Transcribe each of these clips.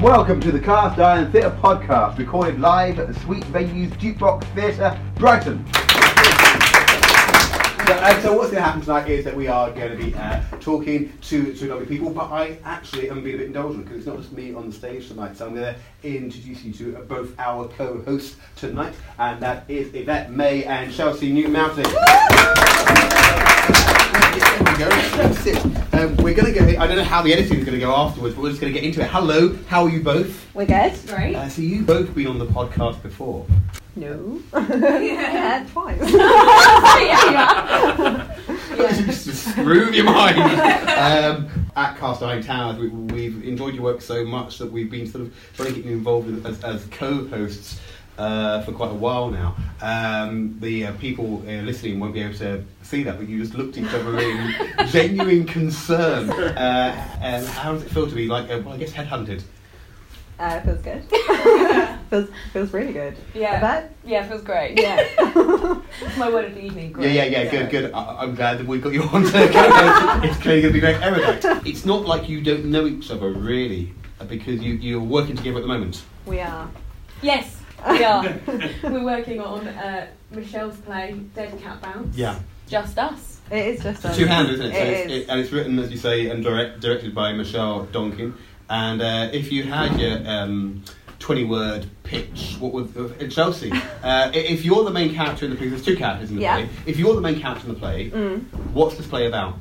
Welcome to the Cast Iron Theatre podcast, recorded live at the Sweet Venues Jukebox Theatre, Brighton. So, uh, so what's going to happen tonight is that we are going to be uh, talking to, to lovely people, but I actually am being a bit indulgent because it's not just me on the stage tonight. So I'm going to introduce you to uh, both our co-hosts tonight, and that is Yvette May and Chelsea New Mountain. There we go. Sit. Um, we're going to go. I don't know how the editing is going to go afterwards, but we're just going to get into it. Hello, how are you both? We're good. Great. Uh, so you both been on the podcast before. No. yeah, twice. just to screw your mind. Um, at Cast Iron Towers, we, we've enjoyed your work so much that we've been sort of trying to get you involved as, as co-hosts uh, for quite a while now. Um, the uh, people uh, listening won't be able to see that, but you just looked at each other in genuine concern. Uh, and how does it feel to be like, uh, well, I guess headhunted? Uh, feels good. feels feels really good. Yeah. I bet. Yeah, feels great. Yeah. It's my word of the evening. Yeah, Great. yeah, yeah, good, good. I, I'm glad that we've got you on. It's clearly going to be very erudite. It's not like you don't know each other, really, because you, you're working together at the moment. we are. Yes, we are. We're working on uh, Michelle's play, Dead Cat Bounce. Yeah. Just us. It is just It's us. two handed, isn't it? So it's, is. it, and it's written, as you say, and direct, directed by Michelle Donkin. And uh, if you had your um, 20 word pitch, what would uh, Chelsea? Uh, if you're the main character in the play, there's two characters in the Yeah. play. If you're the main character in the play, Mm. what's this play about?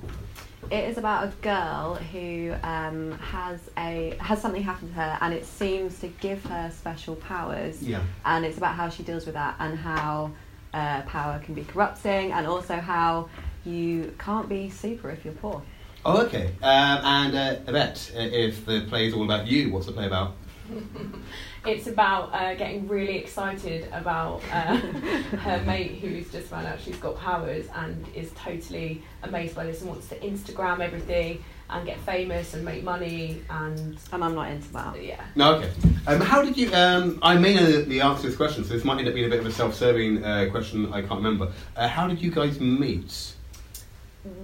It is about a girl who um, has a has something happen to her, and it seems to give her special powers. Yeah. And it's about how she deals with that, and how uh, power can be corrupting, and also how you can't be super if you're poor. Oh, okay. Um, and uh, Yvette, uh, if the play is all about you, what's the play about? It's about uh, getting really excited about uh, her mate who's just found out she's got powers and is totally amazed by this and wants to Instagram everything and get famous and make money and And I'm not into that. yeah. No, okay. Um, how did you? Um, I may know the- the answer to this question, so this might end up being a bit of a self-serving uh, question. I can't remember. Uh, how did you guys meet?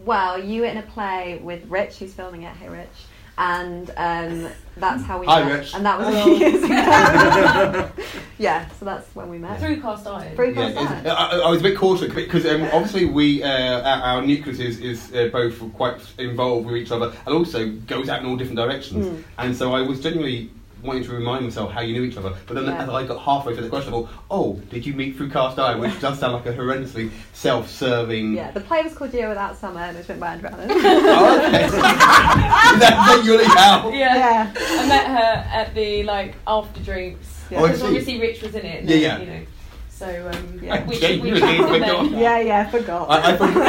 Well, you were in a play with Rich, who's filming it. Hey, Rich. And um, that's how we Hi, met. Rich. And that was a Hello. few years ago. yeah, so that's when we met. Through cast iron. Through- Yeah, Because it's- I, I was a bit cautious because um, obviously we uh, our, our nucleus is, is uh, both quite involved with each other and also goes out in all different directions. Mm. And so I was genuinely wanting to remind myself how you knew each other. But then Yeah. as I got halfway through the question, I thought, oh, oh, did you meet through Cast Iron? Which does sound like a horrendously self-serving. Yeah, the play was called Year Without Summer and it was written by Andrew Allen. Oh, okay. That's really how. Yeah. yeah. I met her at the like after drinks Yeah. Oh, because see. obviously Rich was in it. And Yeah, then, yeah. You know, so um, Yeah. we, Jane, we you chatted again, then. forgot. Yeah, yeah, I forgot. I, I, thought, I,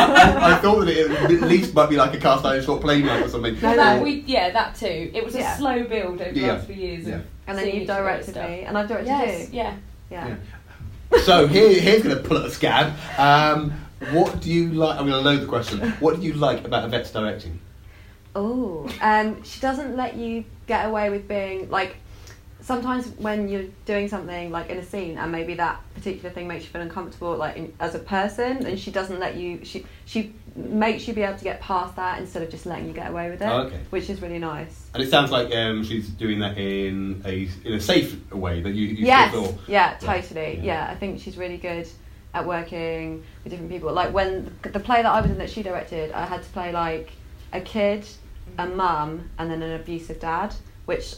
I, I thought that it at least might be like a cast iron short plane night or something. No, Well, no. that, we, yeah, that too. It was a slow build over the Yeah. last few years. Yeah. And then you each other and directed me, and I've directed Yes, you. yeah. Yeah. Yeah. So here, here's going to pull at a scab. Um, what do you like? I'm going to load the question. What do you like about Yvette's directing? Oh, um, she doesn't let you get away with being like. Sometimes when you're doing something like in a scene, and maybe that particular thing makes you feel uncomfortable, like in, as a person, and she doesn't let you. She she makes you be able to get past that instead of just letting you get away with it, Oh, okay. which is really nice. And it sounds like um, she's doing that in a in a safe way that you, you yes, feel. yeah, Yeah. totally. Yeah. Yeah. I think she's really good at working with different people. Like when the play that I was in that she directed, I had to play like a kid, a mum, and then an abusive dad, which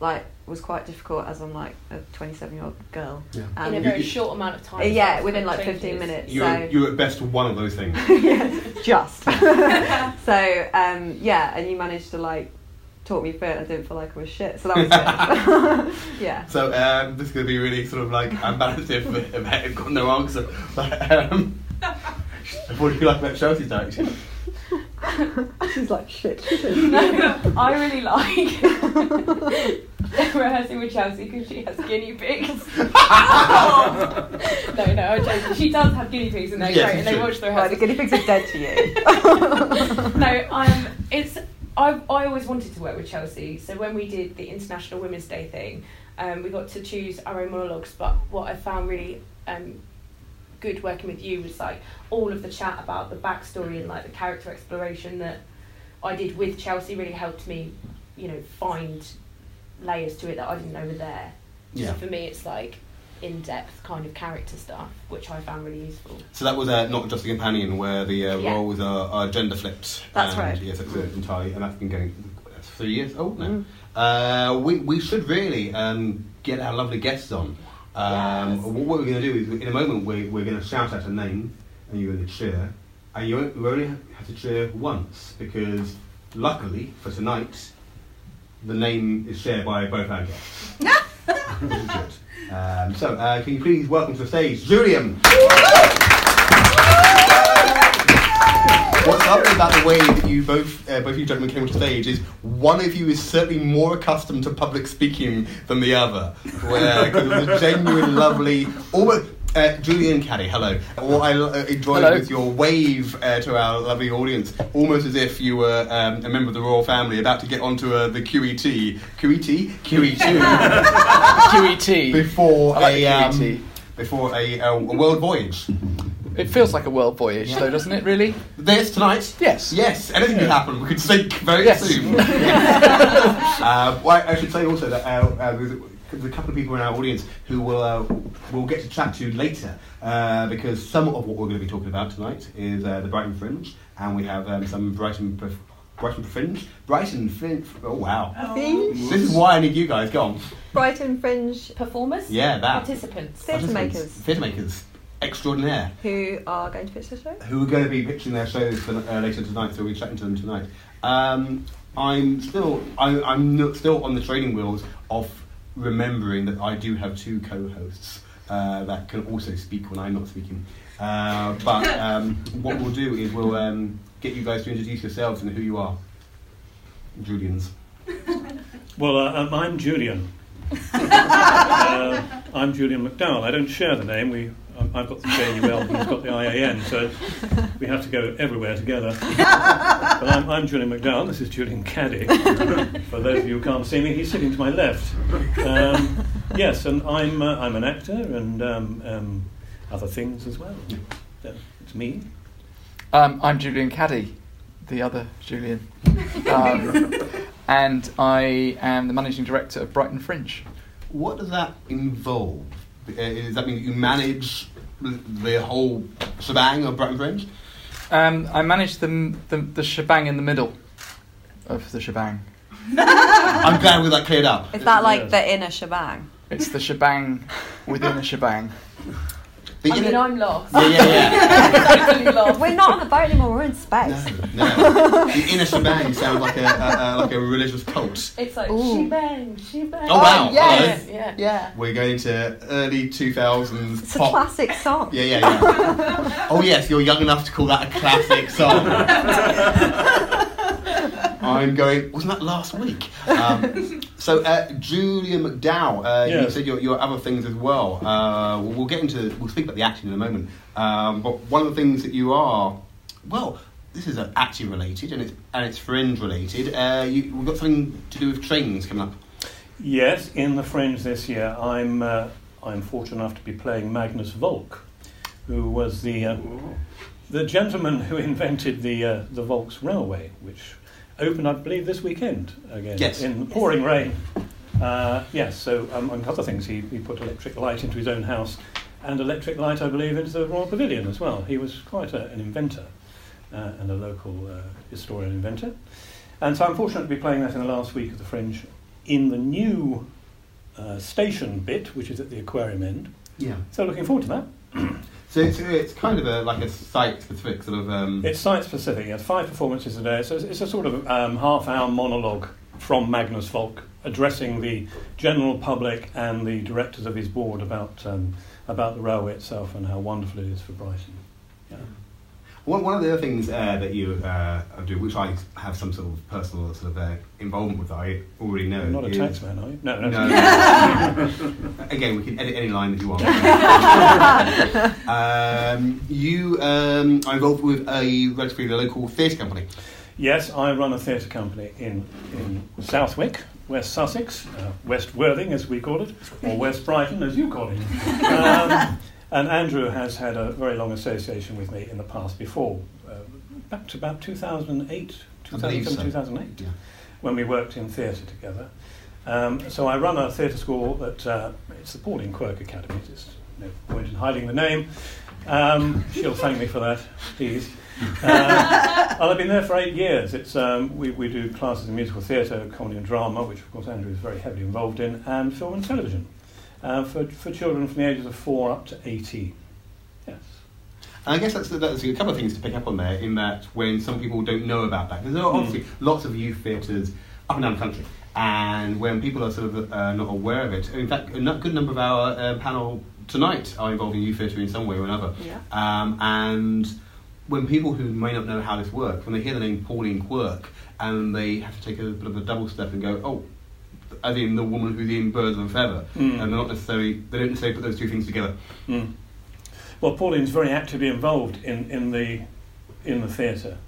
like was quite difficult as I'm like a 27 year old girl. Yeah. And in a very you- short amount of time. Yeah, within like changes. 15 minutes. You're, So- you're at best one of those things. yeah, just. so um, yeah, and you managed to like talk me through it. I didn't feel like I was shit, so that was good. yeah. So um, this is going to be really sort of like embarrassing if Yvette had got no answer. But um, what do you like about Chelsea's direction? She's like shit. No, I really like rehearsing with Chelsea because she has guinea pigs. no, no, I'm joking. She does have guinea pigs and they're Yes, great and they it's watch the Right, the rehearsals. guinea pigs are dead to you. no, um, it's I, I always wanted to work with Chelsea. So when we did the International Women's Day thing, um, we got to choose our own monologues. But what I found really um, good working with you was like all of the chat about the backstory and like the character exploration that I did with Chelsea really helped me, you know, find layers to it that I didn't know were there. Yeah. So for me, it's like in-depth kind of character stuff, which I found really useful. So that was uh, not just a companion, where the uh, Yeah. roles are, are gender flipped. That's and, right. Yes, it's uh, entirely, and that's been going that's three years old now. Mm. Uh, we we should really um, get our lovely guests on. Um, Yes. What we're going to do is, in a moment, we're, we're going to shout out a name, and you're going to cheer. And you, you only have to cheer once because, luckily for tonight, the name is shared by both our guests. Good. Um, so, uh, can you please welcome to the stage Julian? What's lovely about the way that you both, uh, both you gentlemen came on stage is one of you is certainly more accustomed to public speaking than the other. Where because it was a genuine, lovely, almost. Uh, Julian Caddy, hello. What I uh, enjoyed Hello. was your wave uh, to our lovely audience, almost as if you were um, a member of the royal family about to get onto uh, the QET, QET, QE2 QET. before I like a the um, before a, a world voyage. It feels like a world voyage, Yeah. though, doesn't it? Really? This tonight. Yes. Yes, anything could happen. We could sink very Yes. soon. uh, well, I should say also that uh, uh, there's, a, there's a couple of people in our audience who will uh, we'll get to chat to later uh, because some of what we're going to be talking about tonight is uh, the Brighton Fringe, and we have um, some Brighton. Pref- Brighton Fringe? Brighton Fringe? Oh wow. Fringe? This is why I need you guys. Go on. Brighton Fringe Performers? Yeah, that. Participants. Theatre makers. Theatre makers. Extraordinaire. who are going to pitch the show. who are going to be pitching their shows for, uh, later tonight, so we'll be chatting to them tonight. Um, I'm still I, I'm still on the training wheels of remembering that I do have two co-hosts uh, that can also speak when I'm not speaking. Uh, but um, what we'll do is we'll um, get you guys to introduce yourselves and who you are. Julians. Well, uh, um, I'm Julian. uh, I'm Julian McDowell. I don't share the name. We, I- I've got the JUL, he's got the IAN, so we have to go everywhere together. but I'm, I'm Julian McDowell. This is Julian Caddy. For those of you who can't see me, he's sitting to my left. Um, yes, and I'm uh, I'm an actor and um, um, other things as well. So it's me. Um, I'm Julian Caddy, the other Julian. Um, and I am the managing director of Brighton Fringe. What does that involve? Uh, does that mean that you manage the- the whole shebang of Brighton Fringe? Um, I manage the, the, the shebang in the middle of the shebang. I'm glad we got that cleared up. Is that like Yes. the inner shebang? It's the shebang within a shebang. The I mean, inner- I'm lost. yeah, yeah, yeah. totally lost. We're not on the boat anymore. We're in space. No, no. The inner shebang sounds like a, a, a like a religious cult. It's like Ooh. she bang, she bang. Oh, wow. Oh, yes. Hello. Yeah. Yeah. We're going to early 2000s It's a classic song. Yeah, yeah, yeah. oh yes, you're young enough to call that a classic song. I'm going. Wasn't that last week? Um, so, uh, Julian McDowell, uh, you said your, your other things as well. Uh, we'll, we'll get into. We'll speak about the acting in a moment. Um, but one of the things that you are, well, this is uh, acting related and it's and it's fringe related. Uh, you, we've got something to do with trains coming up. Yes, in the Fringe this year, I'm uh, I'm fortunate enough to be playing Magnus Volk, who was the uh, the gentleman who invented the uh, the Volks Railway, which opened, I believe, this weekend again Yes. in the pouring rain. Uh, yes, so um, among other things, he, he put electric light into his own house, and electric light, I believe, into the Royal Pavilion as well. He was quite a, an inventor uh, and a local uh, historian inventor. And so I'm fortunate to be playing that in the last week of the Fringe in the new uh, station bit, which is at the aquarium end. Yeah. So looking forward to that. So it's, it's kind of a, like a site specific sort of. Um, It's site specific. It's five performances a day. So it's, it's a sort of um, half hour monologue from Magnus Volk addressing the general public and the directors of his board about um, about the railway itself and how wonderful it is for Brighton. Yeah. One, one of the other things uh, that you uh, do, which I have some sort of personal sort of uh, involvement with, I already know. You're not a is- taxman, are you? No, no. No, no. Again, we can edit any line that you want. um, you um, are involved with a relatively local theatre company. Yes, I run a theatre company in, in Southwick, West Sussex, uh, West Worthing as we call it, or West Brighton as you call it. Um, and Andrew has had a very long association with me in the past before, uh, back to about 2008, I 2007, so. 2008, Yeah. when we worked in theatre together. Um, so I run a theatre school at uh, it's the Pauline Quirk Academy. Just no point in hiding the name. Um, she'll thank me for that, please. Uh, and I've been there for eight years. It's um, we, we do classes in musical theatre, comedy and drama, which of course Andrew is very heavily involved in, and film and television uh, for for children from the ages of four up to eighteen. Yes. And I guess that's, that's a couple of things to pick up on there. In that, when some people don't know about that, because there are obviously lots of youth theatres up and down the country, and when people are sort of uh, not aware of it, in fact, a good number of our uh, panel tonight are involved in youth theatre in some way or another. Yeah. Um, and when people who may not know how this works, when they hear the name Pauline Quirk, and they have to take a bit of a double step and go, oh, as in the woman who's in Birds of a Feather, Mm. and they're not necessarily they don't necessarily put those two things together. Mm. Well, Pauline's very actively involved in, in the in the theatre,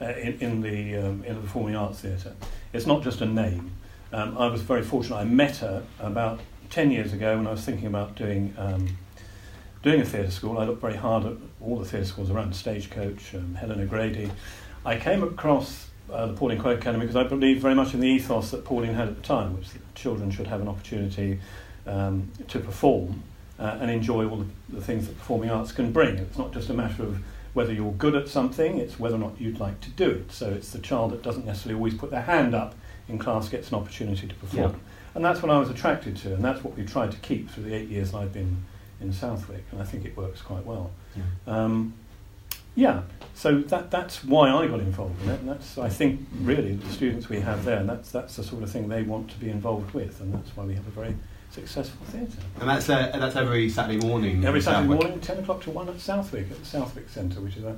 uh, in, in the um, in the performing arts theatre. It's not just a name. Um, I was very fortunate. I met her about ten years ago when I was thinking about doing um, doing a theatre school. I looked very hard at all the theatre schools around Stagecoach, um, Helen O'Grady. I came across uh, the Pauline Quirk Academy because I believe very much in the ethos that Pauline had at the time, which children should have an opportunity um, to perform uh, and enjoy all the, the things that performing arts can bring. It's not just a matter of whether you're good at something, it's whether or not you'd like to do it. So it's the child that doesn't necessarily always put their hand up in class gets an opportunity to perform. Yeah. And that's what I was attracted to, and that's what we tried to keep through the eight years I've been in Southwick, and I think it works quite well. Um, yeah, so that, that's why I got involved in it, and that's, I think, really the students we have there, and that's, that's the sort of thing they want to be involved with, and that's why we have a very successful theatre. And that's uh, that's every Saturday morning. Every Saturday Southwick. morning, 10 o'clock to 1 at Southwick, at the Southwick Centre, which is a,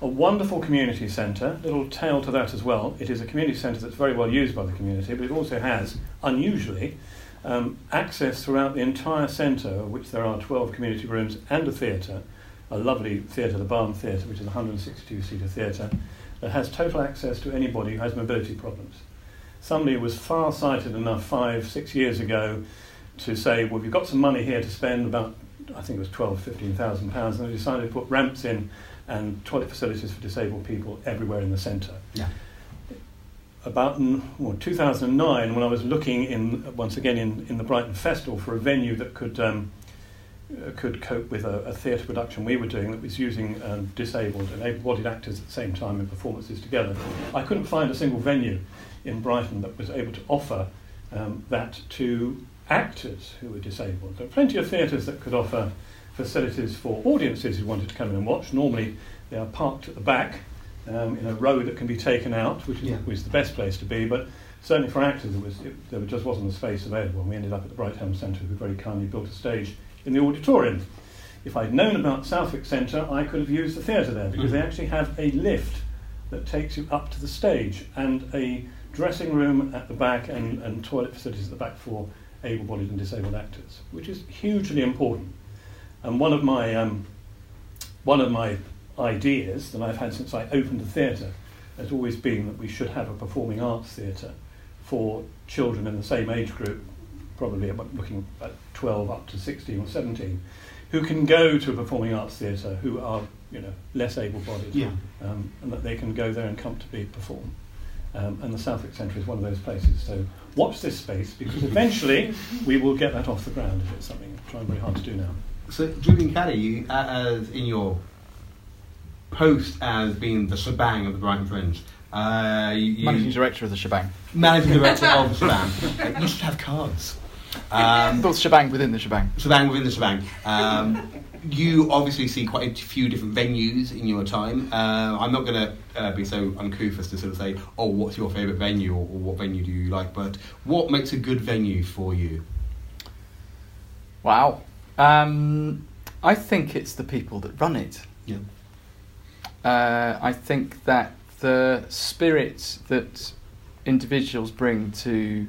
a wonderful community centre. Little tale to that as well. It is a community centre that's very well used by the community, but it also has, unusually, um, access throughout the entire centre, of which there are 12 community rooms and a theatre, a lovely theatre, the Barn Theatre, which is a 162-seater theatre, that has total access to anybody who has mobility problems. Somebody was far-sighted enough five, six years ago to say, well, we've got some money here to spend about, I think it was 12, 15,000 pounds, and they decided to put ramps in and toilet facilities for disabled people everywhere in the centre. Yeah. About well, 2009, when I was looking in once again in, in the Brighton Festival for a venue that could um, could cope with a, a theatre production we were doing that was using um, disabled and able-bodied actors at the same time in performances together, I couldn't find a single venue in Brighton that was able to offer um, that to actors who were disabled. There are plenty of theatres that could offer facilities for audiences who wanted to come in and watch. Normally, they are parked at the back um, in a row that can be taken out, which is Yeah. always the best place to be. But certainly for actors, there, was, it, there just wasn't the space available. And we ended up at the Brighthelm Centre, who very kindly built a stage in the auditorium. If I'd known about Southwick Centre, I could have used the theatre there because they Mhm. actually have a lift that takes you up to the stage and a dressing room at the back and, and toilet facilities at the back for able-bodied and disabled actors, which is hugely important. And one of my um, one of my ideas that I've had since I opened the theatre has always been that we should have a performing arts theatre for children in the same age group, probably looking at 12 up to 16 or 17, who can go to a performing arts theatre who are you know less able-bodied, Yeah. um, and that they can go there and comfortably perform. Um, and the Southwick Centre is one of those places. So watch this space because eventually we will get that off the ground. If it's something I'm trying very hard to do now. So, Julian Caddy, you, uh, as in your post as being the shebang of the Brighton Fringe, uh, you, you Managing director of the shebang. managing director of the shebang. Uh, you should have cards. Um, Well, shebang within the shebang. shebang within the shebang. Um, you obviously see quite a few different venues in your time. Uh, I'm not going to uh, be so uncouth as to sort of say, oh, what's your favourite venue or, or what venue do you like, but what makes a good venue for you? Wow. Um, I think it's the people that run it. Yeah. Uh, I think that the spirit that individuals bring to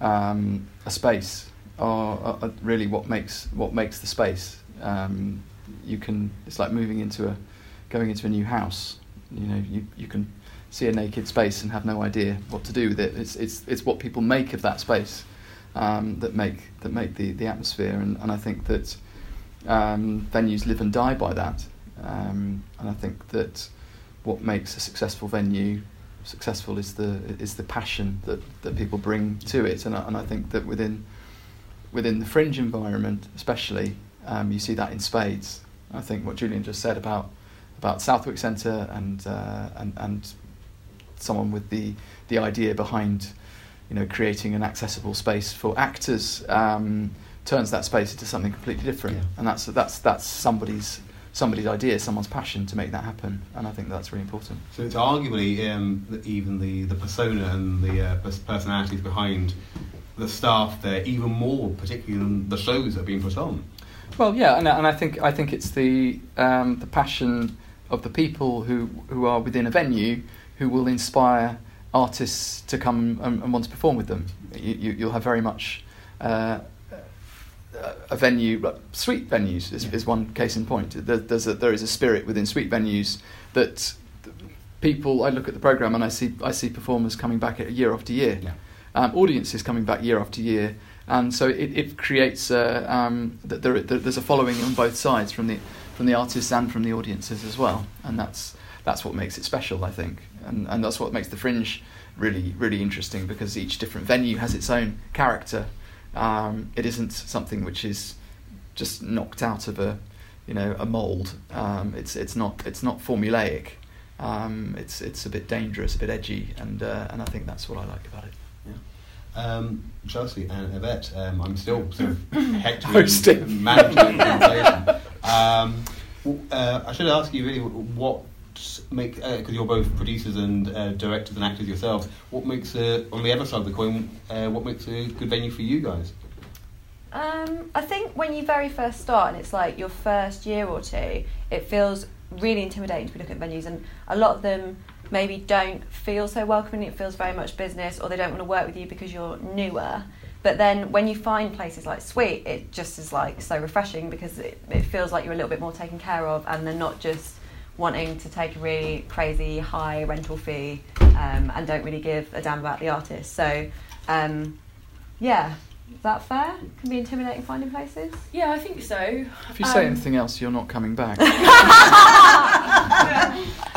um, a space are, are, are really what makes what makes the space. Um, you can. It's like moving into a going into a new house. You know, you you can see a naked space and have no idea what to do with it. It's it's it's what people make of that space um, that make that make the, the atmosphere, and, and I think that um, venues live and die by that. Um, and I think that what makes a successful venue successful is the is the passion that, that people bring to it, and I, and I think that within within the fringe environment, especially, um, you see that in spades. I think what Julian just said about about Southwick Centre and uh, and and someone with the the idea behind you know creating an accessible space for actors um, turns that space into something completely different, Yeah. and that's that's that's somebody's somebody's idea, someone's passion to make that happen, and I think that's really important. So it's arguably um, even the, the persona and the uh, personalities behind the staff there even more, particularly than the shows that are being put on. Well, yeah, and, and I think I think it's the um, the passion of the people who who are within a venue who will inspire artists to come and, and want to perform with them. You, you, you'll have very much. Uh, a venue, like sweet venues is, is one case in point. There, there's a, there is a spirit within sweet venues that people. I look at the program and I see I see performers coming back year after year, Yeah. um, audiences coming back year after year, and so it, it creates a, um, that there, there, there's a following on both sides from the from the artists and from the audiences as well, and that's that's what makes it special, I think, and and that's what makes the fringe really really interesting because each different venue has its own character. Um, it isn't something which is just knocked out of a you know a mold. Um, it's it's not it's not formulaic. Um, it's it's a bit dangerous, a bit edgy, and uh, and I think that's what I like about it. Um, Chelsea and Yvette, um, I'm still sort of hectoring managing the conversation. Um, uh, I should ask you really what make because you're both producers and uh, directors and actors yourselves. What makes a, on the other side of the coin? Uh, what makes a good venue for you guys? Um, I think when you very first start and it's like your first year or two, it feels really intimidating to looking at venues, and a lot of them maybe don't feel so welcoming. It feels very much business, or they don't want to work with you because you're newer. But then when you find places like Sweet, it just is like so refreshing because it, it feels like you're a little bit more taken care of, and they're not just wanting to take a really crazy high rental fee um, and don't really give a damn about the artist. So, um, yeah, is that fair? Can be intimidating finding places. Yeah, I think so. If you say Um, anything else, you're not coming back.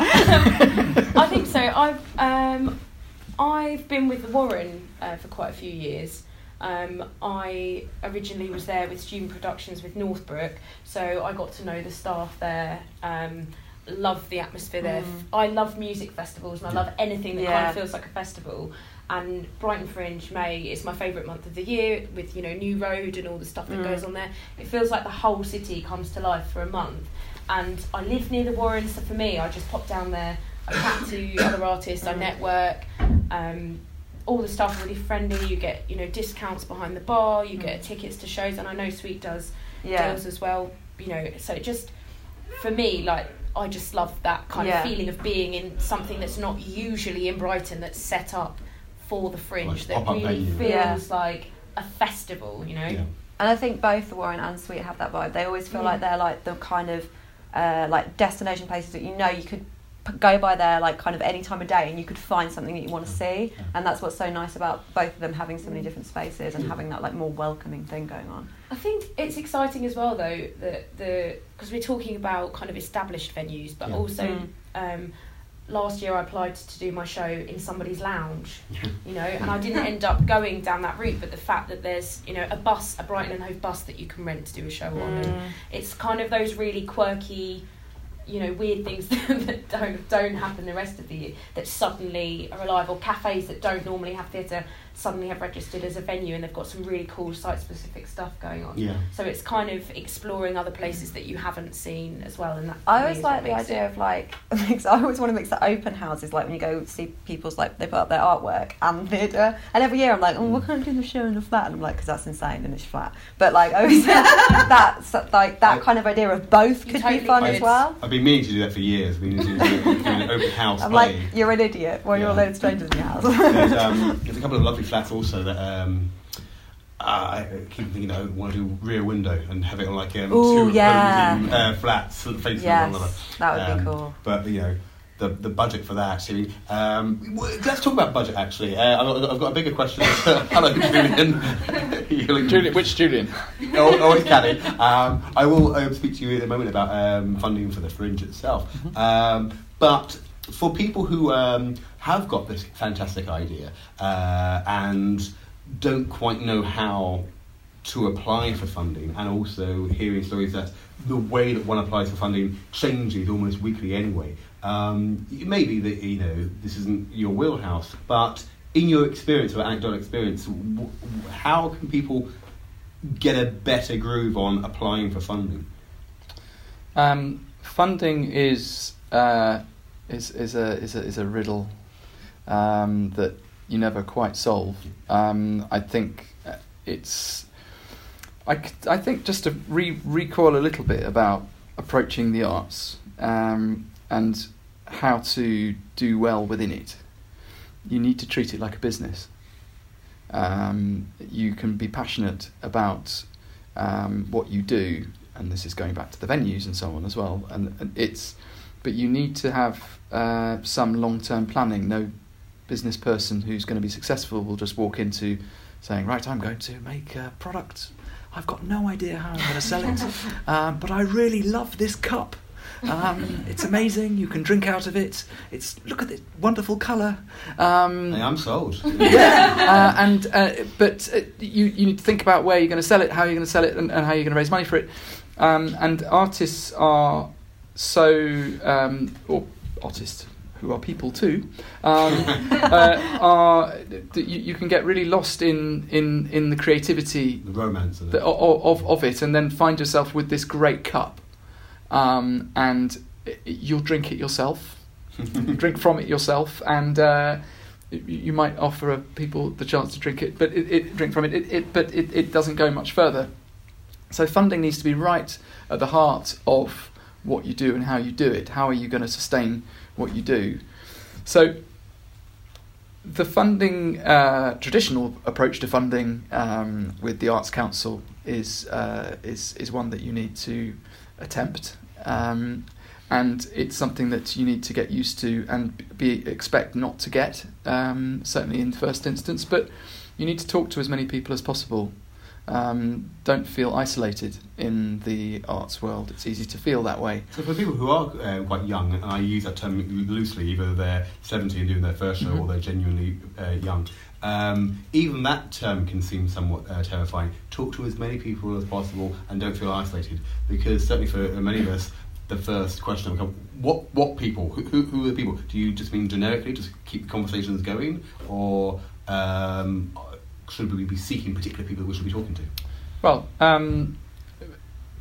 I think so. I've um, I've been with the Warren uh, for quite a few years. Um, I originally was there with Student Productions with Northbrook, so I got to know the staff there. Um, love the atmosphere there. Mm. I love music festivals and I love anything that kind of feels like a festival. And Brighton Fringe May is my favourite month of the year with you know New Road and all the stuff that Mm. goes on there. It feels like the whole city comes to life for a month. And I live near the Warren, so for me, I just pop down there. I chat to other artists. I network. Um, all the staff are really friendly. You get you know discounts behind the bar. You get Mm. tickets to shows, and I know Sweet does Yeah. deals as well. You know, so it just for me like I just love that kind Yeah. of feeling of being in something that's not usually in Brighton that's set up for the fringe Like that really feels Yeah. like a festival. You know. Yeah. And I think both the Warren and Sweet have that vibe. They always feel Mm. like they're like the kind of uh, like destination places that you know you could p- go by there like kind of any time of day and you could find something that you want to see. Yeah. And that's what's so nice about both of them having so many different spaces and having that like more welcoming thing going on. I think it's exciting as well though that the because we're talking about kind of established venues, but Yeah. also Mm. um, last year I applied to do my show in somebody's lounge, you know, and I didn't end up going down that route. But the fact that there's you know a bus, a Brighton and Hove bus that you can rent to do a show on, and Mm. it's kind of those really quirky you know weird things that don't don't happen the rest of the year that suddenly are alive or cafes that don't normally have theatre suddenly have registered as a venue and they've got some really cool site specific stuff going on Yeah. so it's kind of exploring other places that you haven't seen as well and that I always like the idea it- of like mix. I always want to mix the open houses, like when you go see people's like they put up their artwork and theatre. And every year I'm like, oh, we're kind of doing the show in a flat, and I'm like, because that's insane and it's flat. But like, always that's like that kind of idea of both could totally be fun could. as well. I've been meaning to do that for years. We've been doing doing an open house I'm play. like, you're an idiot. Well, you're a Yeah. load of strangers in your house. there's, um, there's a couple of lovely flats also that um, I keep thinking I want to do rear window and have it on like um, Ooh, two yeah. opposing, uh, flats facing one another. that would be Um, cool. But you know, the the budget for that. I mean, um, let's talk about budget. Actually, uh, I've, got, I've got a bigger question. Hello, Julian. You Julian, which Julian? oh, always caddy. Um, I will uh, speak to you in a moment about um, funding for the fringe itself. Um, but for people who um, have got this fantastic idea uh, and don't quite know how to apply for funding, and also hearing stories that the way that one applies for funding changes almost weekly anyway. Um, that you know this isn't your wheelhouse, but in your experience or anecdotal experience, w- how can people get a better groove on applying for funding? Um, funding is, uh, is is a is a is a riddle um, that you never quite solve. Um, I think uh, it's. I, I think just to re- recoil a little bit about approaching the arts um, and how to do well within it, you need to treat it like a business. Um, you can be passionate about um, what you do, and this is going back to the venues and so on as well. And, and it's, but you need to have uh, some long-term planning. No business person who's going to be successful will just walk into saying, "Right, I'm going to make a product. I've got no idea how I'm going to sell it, um, but I really love this cup." Um, it's amazing. You can drink out of it. It's look at this wonderful colour. Um, Hey, I'm sold. yeah, uh, and uh, but uh, you you need to think about where you're going to sell it, how you're going to sell it, and, and how you're going to raise money for it. Um, and artists are so um, or artists who are people too um, uh, are you, you can get really lost in in in the creativity the romance of the, it. of, of it, and then find yourself with this great cup, um, and you'll drink it yourself drink from it yourself, and uh, you, might offer people the chance to drink it, but it, it drink from it. It, it but it, it doesn't go much further. So funding needs to be right at the heart of what you do and how you do it. How are you going to sustain what you do? So the funding uh, traditional approach to funding um, with the Arts Council is uh, is is one that you need to attempt. Um, and it's something that you need to get used to and be expect not to get um, certainly in the first instance but you need to talk to as many people as possible um, don't feel isolated in the arts world it's easy to feel that way So for people who are uh, quite young, and I use that term loosely, either they're 17 doing their first show or Mhm. they're genuinely uh, young, um, even that term can seem somewhat uh, terrifying. Talk to as many people as possible and don't feel isolated, because certainly for many of us, the first question will come, what, what people? Who, who, who are the people? Do you just mean generically, just keep conversations going, or um, should we be seeking particular people we should be talking to? well um,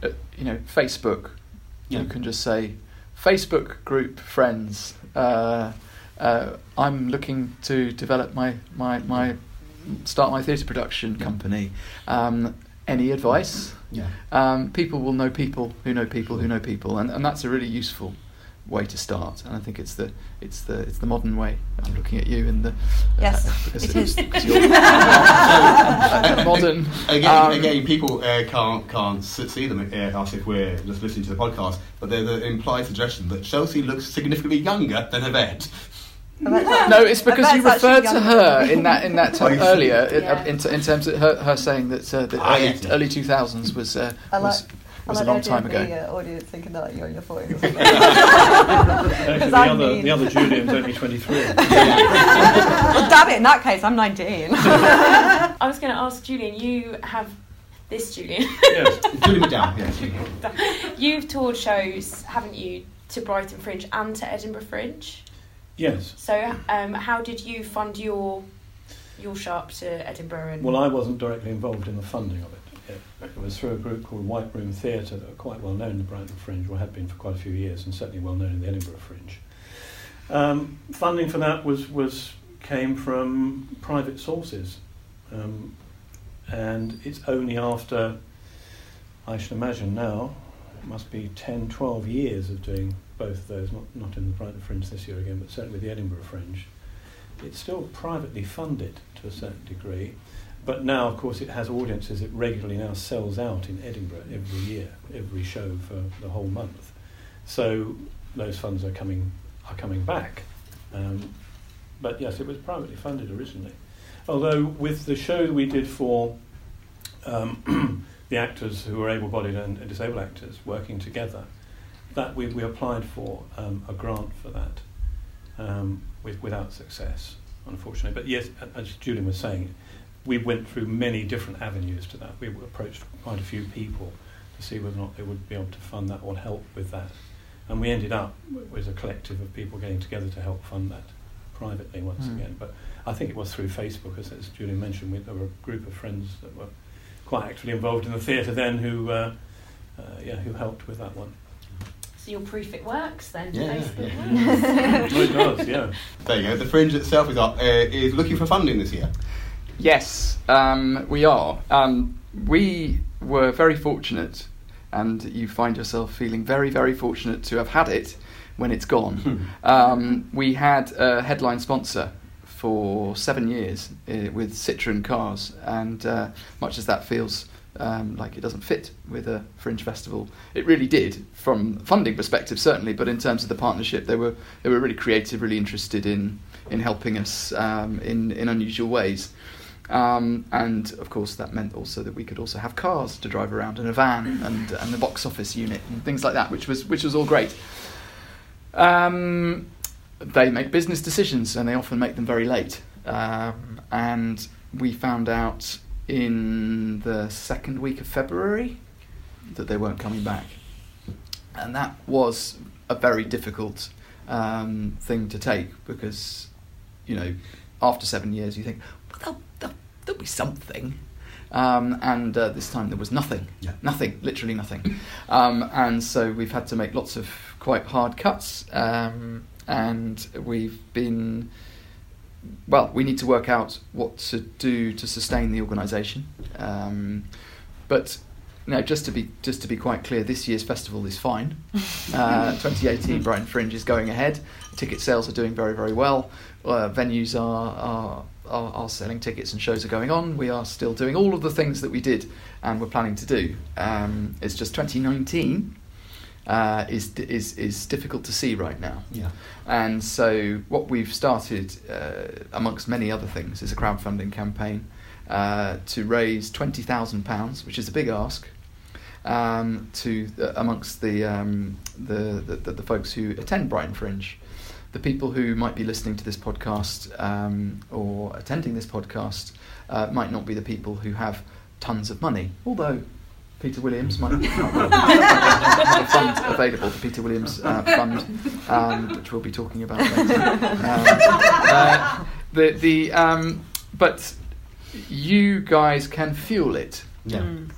uh, you know facebook Yeah. you can just say facebook group friends uh, uh, i'm looking to develop my, my, my start my theatre production company um, any advice Yeah. um, people will know people who know people who know people, and, and that's a really useful way to start. And I think it's the it's the it's the modern way. I'm looking at you in the Yes, because it it's- you're uh, modern. Again, Um, again, people uh, can't can't see them uh, us if we're just listening to the podcast, but they're the implied suggestion that Chelsea looks significantly younger than Yvette. No, it's because Yvette it's actually referred to her in that in that time you see. earlier in- Yeah. in, in terms of her, her saying that uh, the Ah, early, yes, yes. early 2000s was uh, I like- was, I was like a long time ago. The uh, audience thinking that you're in your 40s. Actually, the, I other, mean- the other Julian's only 23. well, damn it, in that case, I'm 19. I was going to ask Julian, you have this Julian. yes. Julie McDowell, yes. You've toured shows, haven't you, to Brighton Fringe and to Edinburgh Fringe? Yes. So, um, how did you fund your your show up to Edinburgh? And Well, I wasn't directly involved in the funding of it. It, was through a group called White Room Theatre that are quite well known in the Brighton Fringe, or had been for quite a few years, and certainly well known in the Edinburgh Fringe. Um, funding for that was, was came from private sources, um, and it's only after, I should imagine now, it must be 10, 12 years of doing both of those, not, not in the Brighton Fringe this year again, but certainly with the Edinburgh Fringe. It's still privately funded to a certain degree, but now, of course, it has audiences. It regularly now sells out in Edinburgh every year, every show for the whole month. So those funds are coming are coming back. Um, but yes, it was privately funded originally. Although with the show that we did for um, the actors who are able-bodied and, and disabled actors working together, that we, we applied for um, a grant for that. um, with, without success, unfortunately. But yes, as Julian was saying, we went through many different avenues to that. We approached quite a few people to see whether or not they would be able to fund that or help with that. And we ended up with a collective of people getting together to help fund that privately once Mm. again. But I think it was through Facebook, as, as Julian mentioned. We, there were a group of friends that were quite actively involved in the theatre then who, uh, uh, yeah, who helped with that one. So your proof it works then. Yeah, Facebook yeah. works. It does, yeah. There you go. The Fringe itself is up, uh, is looking for funding this year. Yes, um, we are. Um, we were very fortunate, and you find yourself feeling very, very fortunate to have had it when it's gone. um, we had a headline sponsor for seven years uh, with Citroen cars, and uh, much as that feels um, like it doesn't fit with a fringe festival, it really did from funding perspective, certainly. But in terms of the partnership, they were they were really creative, really interested in in helping us um, in in unusual ways. Um, and of course, that meant also that we could also have cars to drive around and a van and and the box office unit and things like that, which was which was all great. Um, they make business decisions and they often make them very late. Um, and we found out in the second week of February that they weren't coming back. And that was a very difficult um, thing to take because, you know, after seven years you think, there'll, there'll be something. Um, and uh, this time there was nothing. Yeah. Nothing, literally nothing. Um, and so we've had to make lots of quite hard cuts. Um, and we've been, well, we need to work out what to do to sustain the organisation. Um, but now, just to be just to be quite clear, this year's festival is fine. Uh, 2018 Brighton Fringe is going ahead. Ticket sales are doing very very well. Uh, venues are, are are are selling tickets and shows are going on. We are still doing all of the things that we did and we're planning to do. Um, it's just 2019 uh, is is is difficult to see right now. Yeah. And so, what we've started, uh, amongst many other things, is a crowdfunding campaign uh, to raise twenty thousand pounds, which is a big ask, um, to uh, amongst the, um, the, the the the folks who attend Brighton Fringe, the people who might be listening to this podcast um, or attending this podcast uh, might not be the people who have tons of money, although. Peter Williams might have a fund available, the Peter Williams uh, Fund, um, which we'll be talking about later. Um, uh, the the um, but you guys can fuel it. Yeah. Mm.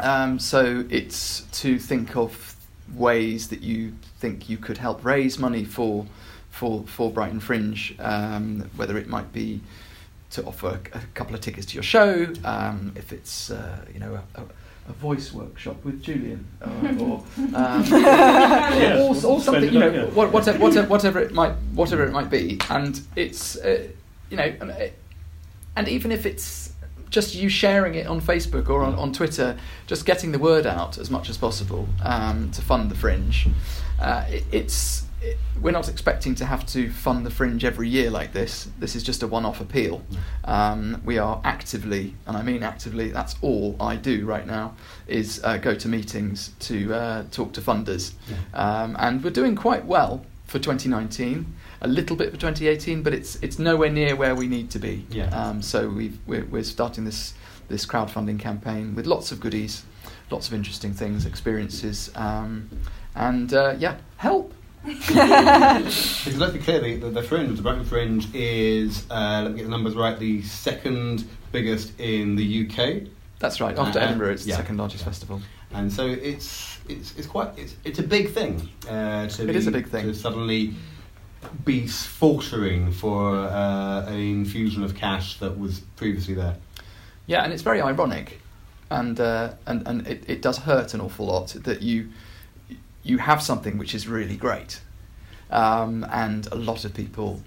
Um, so it's to think of ways that you think you could help raise money for for for Brighton Fringe, um, whether it might be to offer a, a couple of tickets to your show, um, if it's uh, you know a, a, a voice workshop with Julian, or, or, um, Yes, or, or spend something you know yeah. what- whatever, whatever whatever it might whatever it might be, and it's uh, you know and, uh, and even if it's just you sharing it on Facebook or on, on Twitter, just getting the word out as much as possible um, to fund the fringe. Uh, it, it's it, we're not expecting to have to fund the fringe every year like this. This is just a one-off appeal. Um, we are actively, and I mean actively, that's all I do right now, is uh, go to meetings to uh, talk to funders. Um, and we're doing quite well for 2019, a little bit for 2018, but it's it's nowhere near where we need to be. Yeah. Um, so we've, we're, we're starting this this crowdfunding campaign with lots of goodies, lots of interesting things, experiences, um, and uh, yeah, help. Because let's be clear, the, the, the Fringe, the Brighton Fringe, is, uh, let me get the numbers right, the second biggest in the UK. That's right. After Uh, Edinburgh, it's yeah. the second largest festival. And so it's it's, it's quite it's, it's a big thing. Uh, to It be, is a big thing. to suddenly be faltering for uh, an infusion of cash that was previously there. Yeah, and it's very ironic, and uh, and and it, it does hurt an awful lot that you you have something which is really great, um, and a lot of people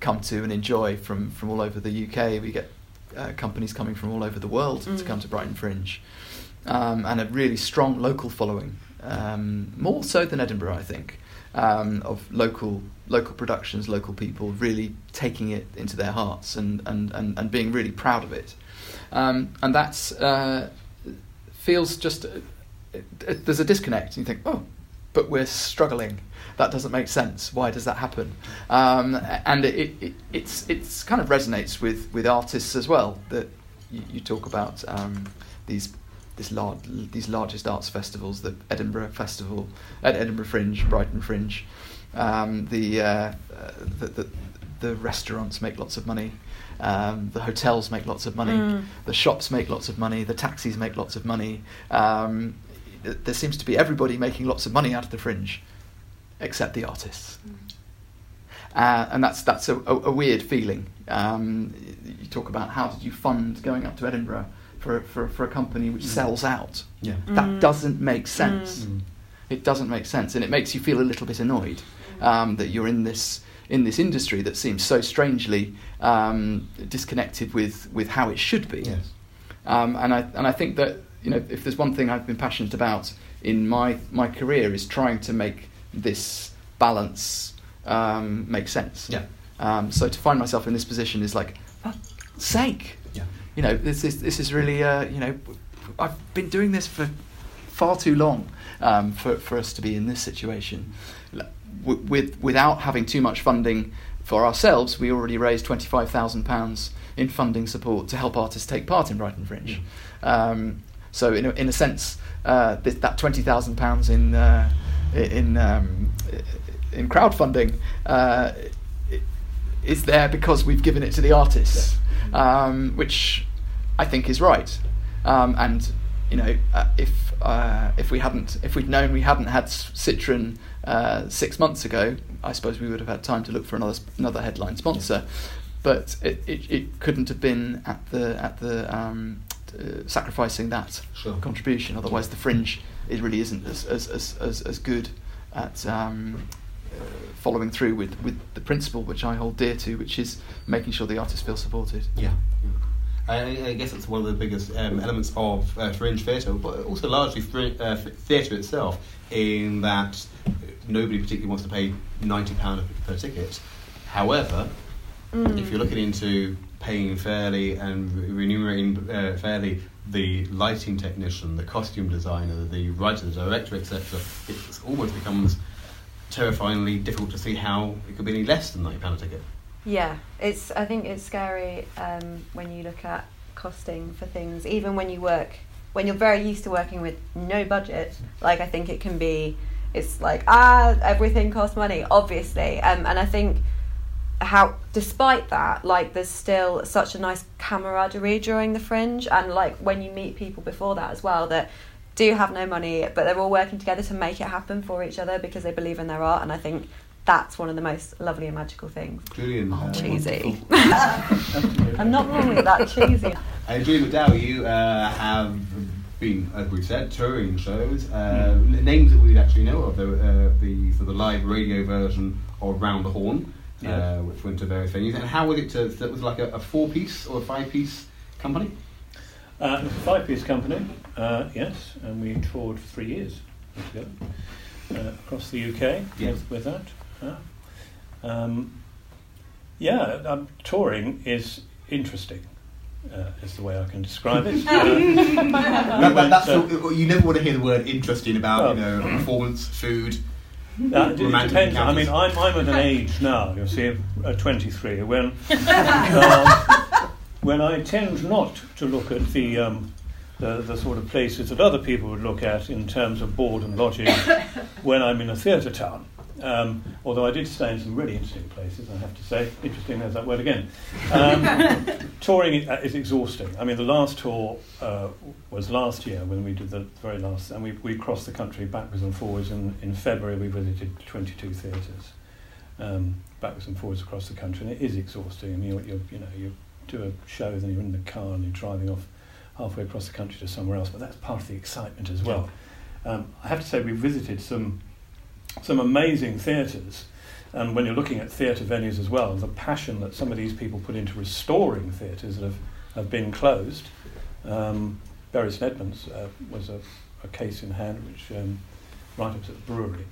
come to and enjoy from from all over the UK. We get uh, companies coming from all over the world to Mm. come to Brighton Fringe, um, and a really strong local following, um, more so than Edinburgh, I think. Um, of local local productions, local people really taking it into their hearts and, and, and, and being really proud of it. Um, and that's uh, feels just uh, it, it- there's a disconnect. You think, oh, but we're struggling. That doesn't make sense. Why does that happen? Um, and it, it, it's it's kind of resonates with, with artists as well. That you, you talk about um, these this large, these largest arts festivals, the Edinburgh Festival, Ed- Edinburgh Fringe, Brighton Fringe, um, the, uh, uh, the, the the restaurants make lots of money, um, the hotels make lots of money, Mm. the shops make lots of money, the taxis make lots of money. Um, there seems to be everybody making lots of money out of the fringe, except the artists. Uh, and that's that's a, a, a weird feeling. Um, you talk about how did you fund going up to Edinburgh for for, for a company which Mm. sells out. Yeah. That Mm. doesn't make sense. Mm. It doesn't make sense, and it makes you feel a little bit annoyed um, that you're in this in this industry that seems so strangely um, disconnected with with how it should be. Yes. Um, and I and I think that you know if there's one thing I've been passionate about in my my career is trying to make this balance um, make sense. Yeah. Um, so to find myself in this position is like, for sake. Yeah. You know, this is this is really uh, you know, I've been doing this for far too long um, for for us to be in this situation. With without having too much funding for ourselves, we already raised twenty five thousand pounds in funding support to help artists take part in Brighton Fringe. Um, so in a, in a sense, uh, th- that twenty thousand pounds in uh, in um, in crowdfunding uh, is there because we've given it to the artists, um, which I think is right. Um, and you know, uh, if uh, if we hadn't, if we'd known we hadn't had Citron uh, six months ago, I suppose we would have had time to look for another another headline sponsor. But it, it, it couldn't have been at the at the um, uh, sacrificing that Sure. contribution. Otherwise, the fringe it really isn't as as, as, as, as good at um, uh, following through with, with the principle which I hold dear to, which is making sure the artists feel supported. Yeah. I, I guess it's one of the biggest um, elements of uh, fringe theatre, but also largely fri- uh, theatre itself, in that nobody particularly wants to pay ninety pound per ticket. However, Mm. if you're looking into paying fairly and remunerating uh, fairly the lighting technician, the costume designer, the writer, the director, etc., it almost becomes terrifyingly difficult to see how it could be any less than ninety pound a ticket. Yeah, it's. I think it's scary um, when you look at costing for things, even when you work, when you're very used to working with no budget. Like I think it can be, it's like ah, everything costs money, obviously, um, and I think how, despite that, like there's still such a nice camaraderie during the fringe, and like when you meet people before that as well that do have no money, but they're all working together to make it happen for each other because they believe in their art, and I think that's one of the most lovely and magical things. Julian, uh, cheesy. I'm not wrong with that cheesy. And Julian McDowell, you uh, have been, as we've said, touring shows. Uh, n- Names that we actually know of, the, uh, the for the live radio version of Round the Horne, Yeah. uh, which went to various venues. And how was it to? That was like a, a four-piece or a five-piece company. Uh, it's a five-piece company, uh, yes, and we toured for three years together uh, across the UK Yeah. with, with that. Yeah. Um, yeah, um, touring is interesting. Uh, is the way I can describe it. Uh, we That- that- went, that's uh, the- you never want to hear the word interesting about you Oh. know performance, food. Uh, it romantic depends. I mean. I'm, I'm at an age now, you see, at 23, when um, when I tend not to look at the, um, the the sort of places that other people would look at in terms of board and lodging when I'm in a theatre town. Um, although I did stay in some really interesting places, I have to say. Interesting, there's that word again. Um, touring is, is exhausting. I mean, the last tour uh, was last year when we did the very last, and we, we crossed the country backwards and forwards. And in February, we visited 22 theatres, um, backwards and forwards across the country, and it is exhausting. I mean, you, you, you know, you do a show, then you're in the car and you're driving off halfway across the country to somewhere else, but that's part of the excitement as well. Um, I have to say, we visited some some amazing theatres. And when you're looking at theatre venues as well, the passion that some of these people put into restoring theatres that have, have been closed. Um, Bury St Edmunds uh, was a, a case in hand, which um, right opposite the brewery.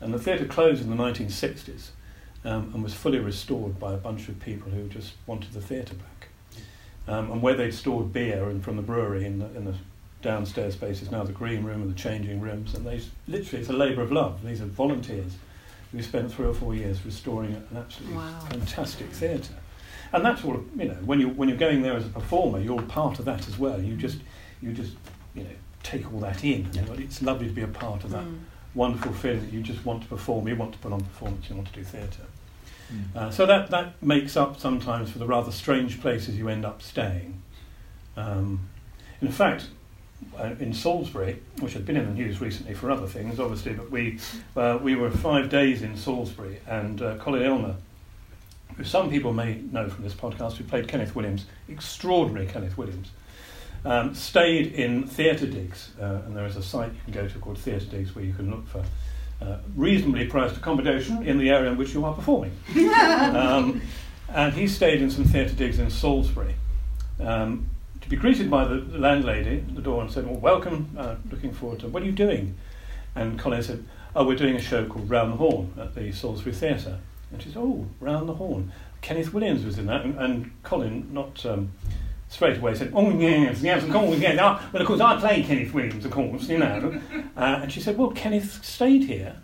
And the theatre closed in the 1960s um, and was fully restored by a bunch of people who just wanted the theatre back. Um, and where they'd stored beer and from the brewery in the, in the downstairs space is now the green room and the changing rooms, and they literally it's a labour of love. These are volunteers who spent three or four years restoring an absolutely Wow. fantastic theatre. And that's all you know. When you when you're going there as a performer, you're part of that as well. You just you just you know take all that in. Yeah. It's lovely to be a part of that Mm. wonderful feeling that you just want to perform. You want to put on performance. You want to do theatre. Uh, so that, that makes up sometimes for the rather strange places you end up staying. Um, in fact, uh, in Salisbury, which had been in the news recently for other things, obviously, but we, uh, we were five days in Salisbury, and uh, Colin Ilmer, who some people may know from this podcast, who played Kenneth Williams, extraordinary Kenneth Williams, um, stayed in Theatre Digs, uh, and there is a site you can go to called Theatre Digs where you can look for uh, reasonably priced accommodation in the area in which you are performing. um, and he stayed in some theatre digs in Salisbury. Um, to be greeted by the, landlady at the door and said, Well, welcome, uh, looking forward to What are you doing? And Colin said, Oh, we're doing a show called Round the Horne at the Salisbury Theatre. And she said, Oh, Round the Horne. Kenneth Williams was in that, and, and Colin, not um, straight away, said, Oh, yes, yes, of course, yes. Ah, well, of course, I played Kenneth Williams, of course, you know. Uh, and she said, Well, Kenneth stayed here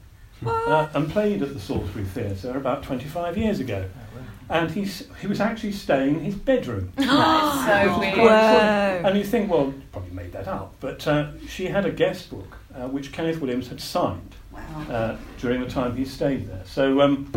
uh, and played at the Salisbury Theatre about 25 years ago. And he's, he was actually staying in his bedroom. That is so weird. quite. And you think, well, probably made that up. But uh, she had a guest book uh, which Kenneth Williams had signed Wow. uh, during the time he stayed there. So um,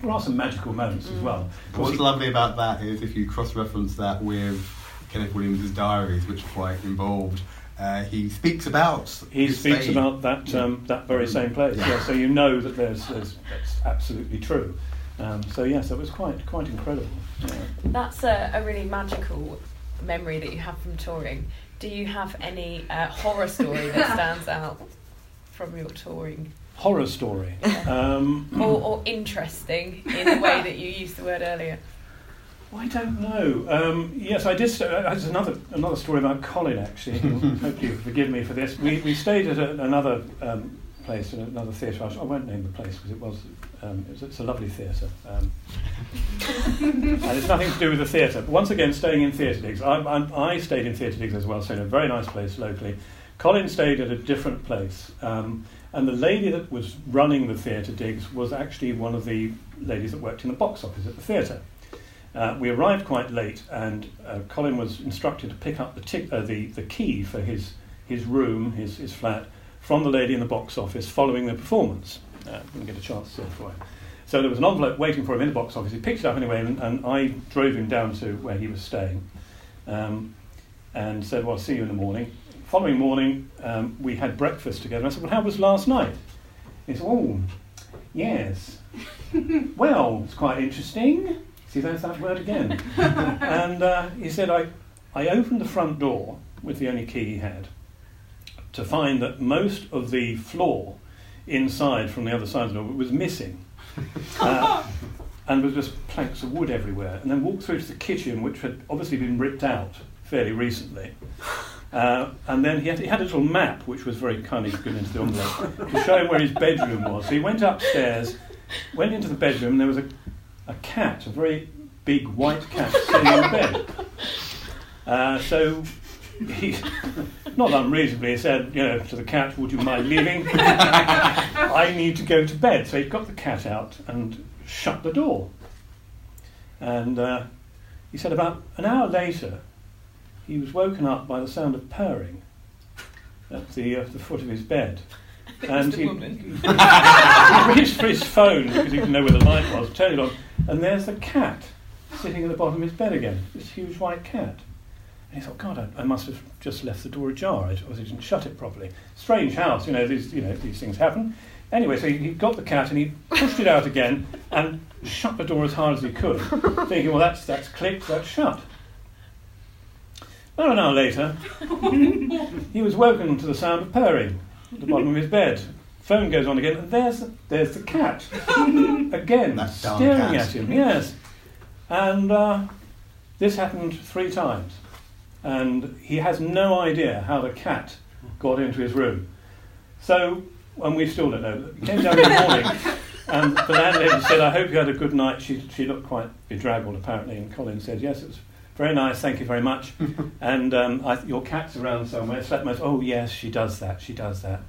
there are some magical moments as well. What's lovely about that is if you cross-reference that with Kenneth Williams' diaries, which are quite involved, uh, he speaks about. He speaks stay. about that um, that very same place. Yeah. Yeah. so you know that there's, there's that's absolutely true. Um, so yes, it was quite quite incredible. Yeah. That's a, a really magical memory that you have from touring. Do you have any uh, horror story that stands out from your touring? Horror story. Um, Or, or interesting in the way that you used the word earlier? I don't know. Um, yes, I did. St- uh, there's another another story about Colin. Actually, hope you forgive me for this. We we stayed at a, another um, place, in another theatre. I, won't name the place because it was, um, it's, it's a lovely theatre. Um, and it's nothing to do with the theatre. But once again, staying in theatre digs. I, I, I stayed in theatre digs as well, so in a very nice place locally. Colin stayed at a different place. Um, and the lady that was running the theatre digs was actually one of the ladies that worked in the box office at the theatre. Uh, we arrived quite late, and uh, Colin was instructed to pick up the, tic- uh, the, the key for his, his room, his, his flat, from the lady in the box office following the performance. Uh, didn't get a chance to say it for him. So there was an envelope waiting for him in the box office. He picked it up anyway, and, and I drove him down to where he was staying um, and said, Well, I'll see you in the morning. Following morning, um, we had breakfast together. I said, Well, how was last night? He said, Oh, yes. well, it's quite interesting. See, there's that word again. and uh, he said, I, I opened the front door with the only key he had to find that most of the floor inside from the other side of the door was missing. Uh, and was just planks of wood everywhere. And then walked through to the kitchen, which had obviously been ripped out fairly recently. Uh, and then he had, he had a little map, which was very kindly given into the envelope, to show him where his bedroom was. So he went upstairs, went into the bedroom, and there was a, a cat, a very big white cat, sitting in the bed. Uh, so he, not unreasonably, he said, you know, to the cat, "Would you mind leaving? I need to go to bed." So he got the cat out and shut the door. And uh, he said, about an hour later, he was woken up by the sound of purring at the, uh, the foot of his bed. And he, he reached for his phone because he didn't know where the light was, turned it on, and there's the cat sitting at the bottom of his bed again, this huge white cat. And he thought, God, I, I must have just left the door ajar. I obviously didn't shut it properly. Strange house, you know, these, you know, these things happen. Anyway, so he, he got the cat and he pushed it out again and shut the door as hard as he could, thinking, well, that's, that's clicked, that's shut. About an hour later, he was woken to the sound of purring at the bottom of his bed. Phone goes on again, and there's the, there's the cat again, staring cat. at him. Yes, and uh, this happened three times, and he has no idea how the cat got into his room. So, and we still don't know. He came down in the morning, and the landlady said, "I hope you had a good night." She she looked quite bedraggled apparently, and Colin said, "Yes, it was very nice, thank you very much. and um, I, your cat's around somewhere. Sletmo, oh yes, she does that, she does that.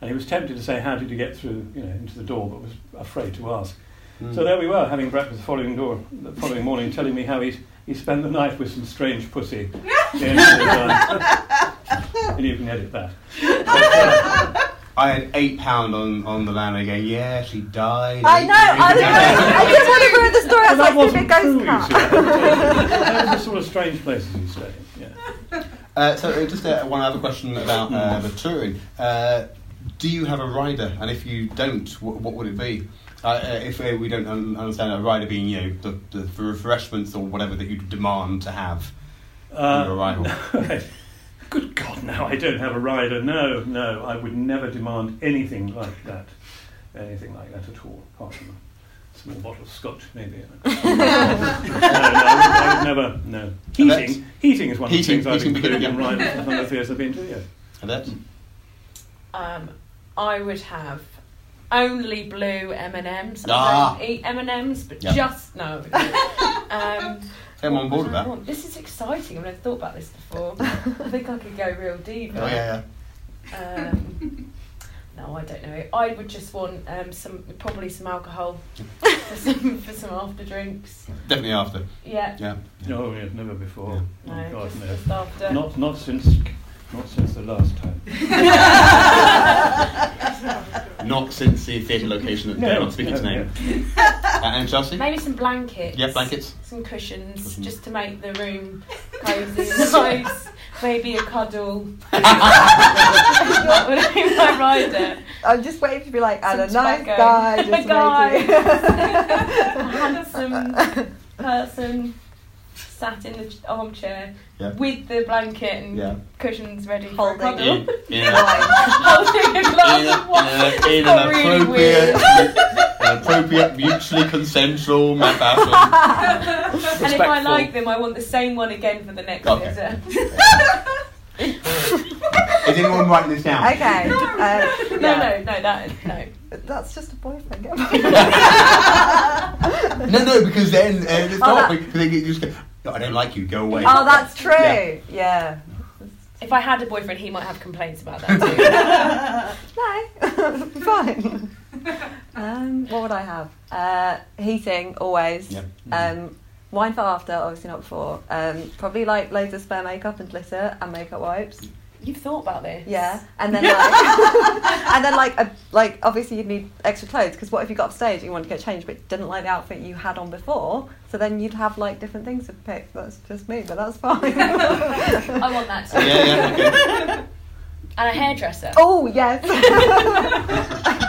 And he was tempted to say, how did you get through, you know, into the door, but was afraid to ask. Mm. So there we were, having breakfast the following, door, the following morning, telling me how he he spent the night with some strange pussy. Yeah, and you can edit that. But, uh, I had eight pound on, on the land again. Yeah, she died. I know. I, was I just want to ruin the story. I was that like, wasn't stupid true, ghost you see. cat. Those are the sort of strange places you stay. Yeah. Uh, so uh, just uh, one other question about uh, the touring. Uh, do you have a rider? And if you don't, what, what would it be? Uh, uh, if uh, we don't understand a rider being, you know, the, the refreshments or whatever that you demand to have on your arrival. Right. Good God, no, I don't have a rider. No, no, I would never demand anything like that. Anything like that at all, apart from a small bottle of scotch, maybe. no, no, I would, I would never, no. Heating, heating is one Heating- of the things I've heating included beginning, in yeah. riders for some of the theatres I've been to, yes. And that? Um, I would have only blue M and M's. Ah. I eat M and M's, but Yeah. just no. um, I'm on board with that. want? This is exciting. I've never thought about this before. I think I could go real deep. Oh, yeah, Um, no, I don't know. I would just want um, some, probably some alcohol for some for some after drinks. Definitely after. Yeah. Yeah. No, yeah, never before. No, Oh, God, just, no. just after. Not, not since, not since the last time. Not since the theatre location that dare not speak its name. Uh, and Chelsea? Maybe some blankets. Yeah, blankets. Some cushions, Cushions. just to make the room cozy and nice. Maybe a cuddle. what would I be my rider? I'm just waiting to be like, and a nice tobacco. guy. A guy. A handsome person sat in the armchair Yeah. with the blanket and Yeah. cushions ready for a Holding cuddle. In, in, a, Holding a glass of wine. in, a, in Got an really appropriate, weird. an appropriate, mutually consensual fashion. And if I like them, I want the same one again for the next Okay. visit. Is anyone writing this down? Okay. Uh, No, yeah. no, no, that no. That's just a boyfriend. No, no, because then uh, it's Oh, not. that- Because then just go, no, I don't like you, go away. oh, that's true. Yeah. Yeah. If I had a boyfriend, he might have complaints about that too. No, fine. Um, what would I have? Uh, heating always. Yeah. Um, wine for after, obviously not before. Um, probably like loads of spare makeup and glitter and makeup wipes. You've thought about this? Yeah, and then like, and then like, a, like obviously you'd need extra clothes because what if you got off stage and you wanted to get changed but didn't like the outfit you had on before? So then you'd have like different things to pick. That's just me, but that's fine. I want that too. Yeah, yeah, okay. And a hairdresser. oh yes.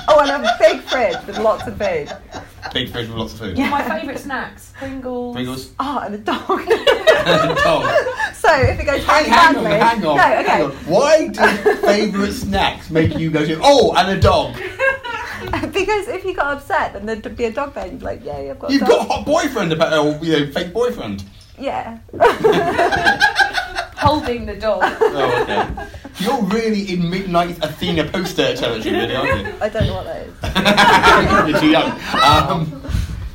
oh, and a big fridge with lots of food. Big fridge with lots of food. Yeah. My favourite snacks: Pringles. Pringles. Oh, and a dog. Dog. so if it goes Hang, really hang on, badly, hang on, no, hang okay. on. Why do favourite snacks make you go to, oh, and a dog? because if you got upset, then there'd be a dog there, and you'd be like, "Yeah, I've got." You've got a hot boyfriend, about, or, you know, fake boyfriend. Yeah. Holding the dog. Oh, okay. You're really in midnight Athena poster territory, really, aren't you? I don't know what that is. You're too young. Um,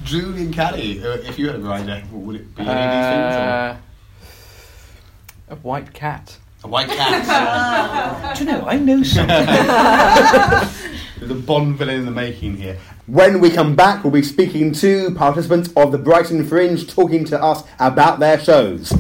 Julian Caddy, uh, if you had a rider, what would it be? Any of these things? Uh, a white cat. A white cat. Do you know, I know something. the Bond villain in the making here. When we come back, we'll be speaking to participants of the Brighton Fringe, talking to us about their shows.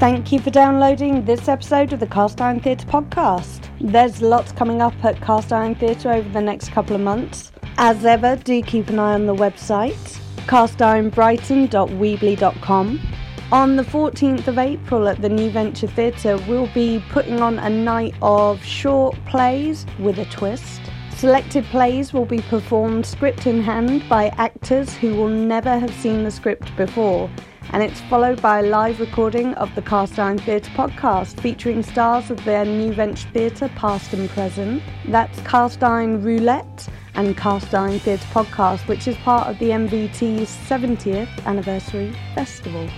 Thank you for downloading this episode of the Cast Iron Theatre podcast. There's lots coming up at Cast Iron Theatre over the next couple of months. As ever, do keep an eye on the website, castironbrighton.weebly.com. On the 14th of April at the New Venture Theatre, we'll be putting on a night of short plays with a twist. Selected plays will be performed script in hand by actors who will never have seen the script before and it's followed by a live recording of the Cast Iron Theatre podcast featuring stars of their New Venture Theatre past and present. That's Cast Iron Roulette and Cast Iron Theatre podcast, which is part of the NVT's 70th anniversary festival.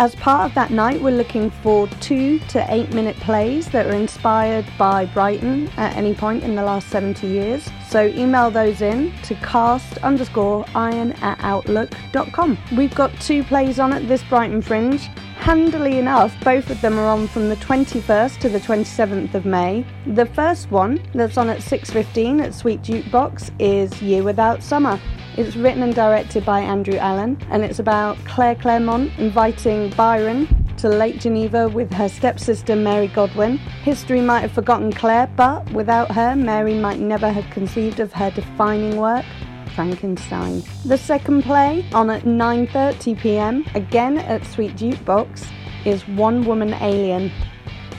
As part of that night, we're looking for two to eight minute plays that are inspired by Brighton at any point in the last 70 years. So email those in to cast underscore iron at outlook.com. We've got two plays on at this Brighton Fringe. Handily enough, both of them are on from the 21st to the 27th of May. The first one, that's on at 6.15 at Sweet Jukebox, is Year Without Summer. It's written and directed by Andrew Allen, and it's about Claire Clairmont inviting Byron to Lake Geneva with her stepsister Mary Godwin. History might have forgotten Claire, but without her, Mary might never have conceived of her defining work. Frankenstein. The second play, on at 9:30 p.m., again at Sweet Jukebox, is One Woman Alien.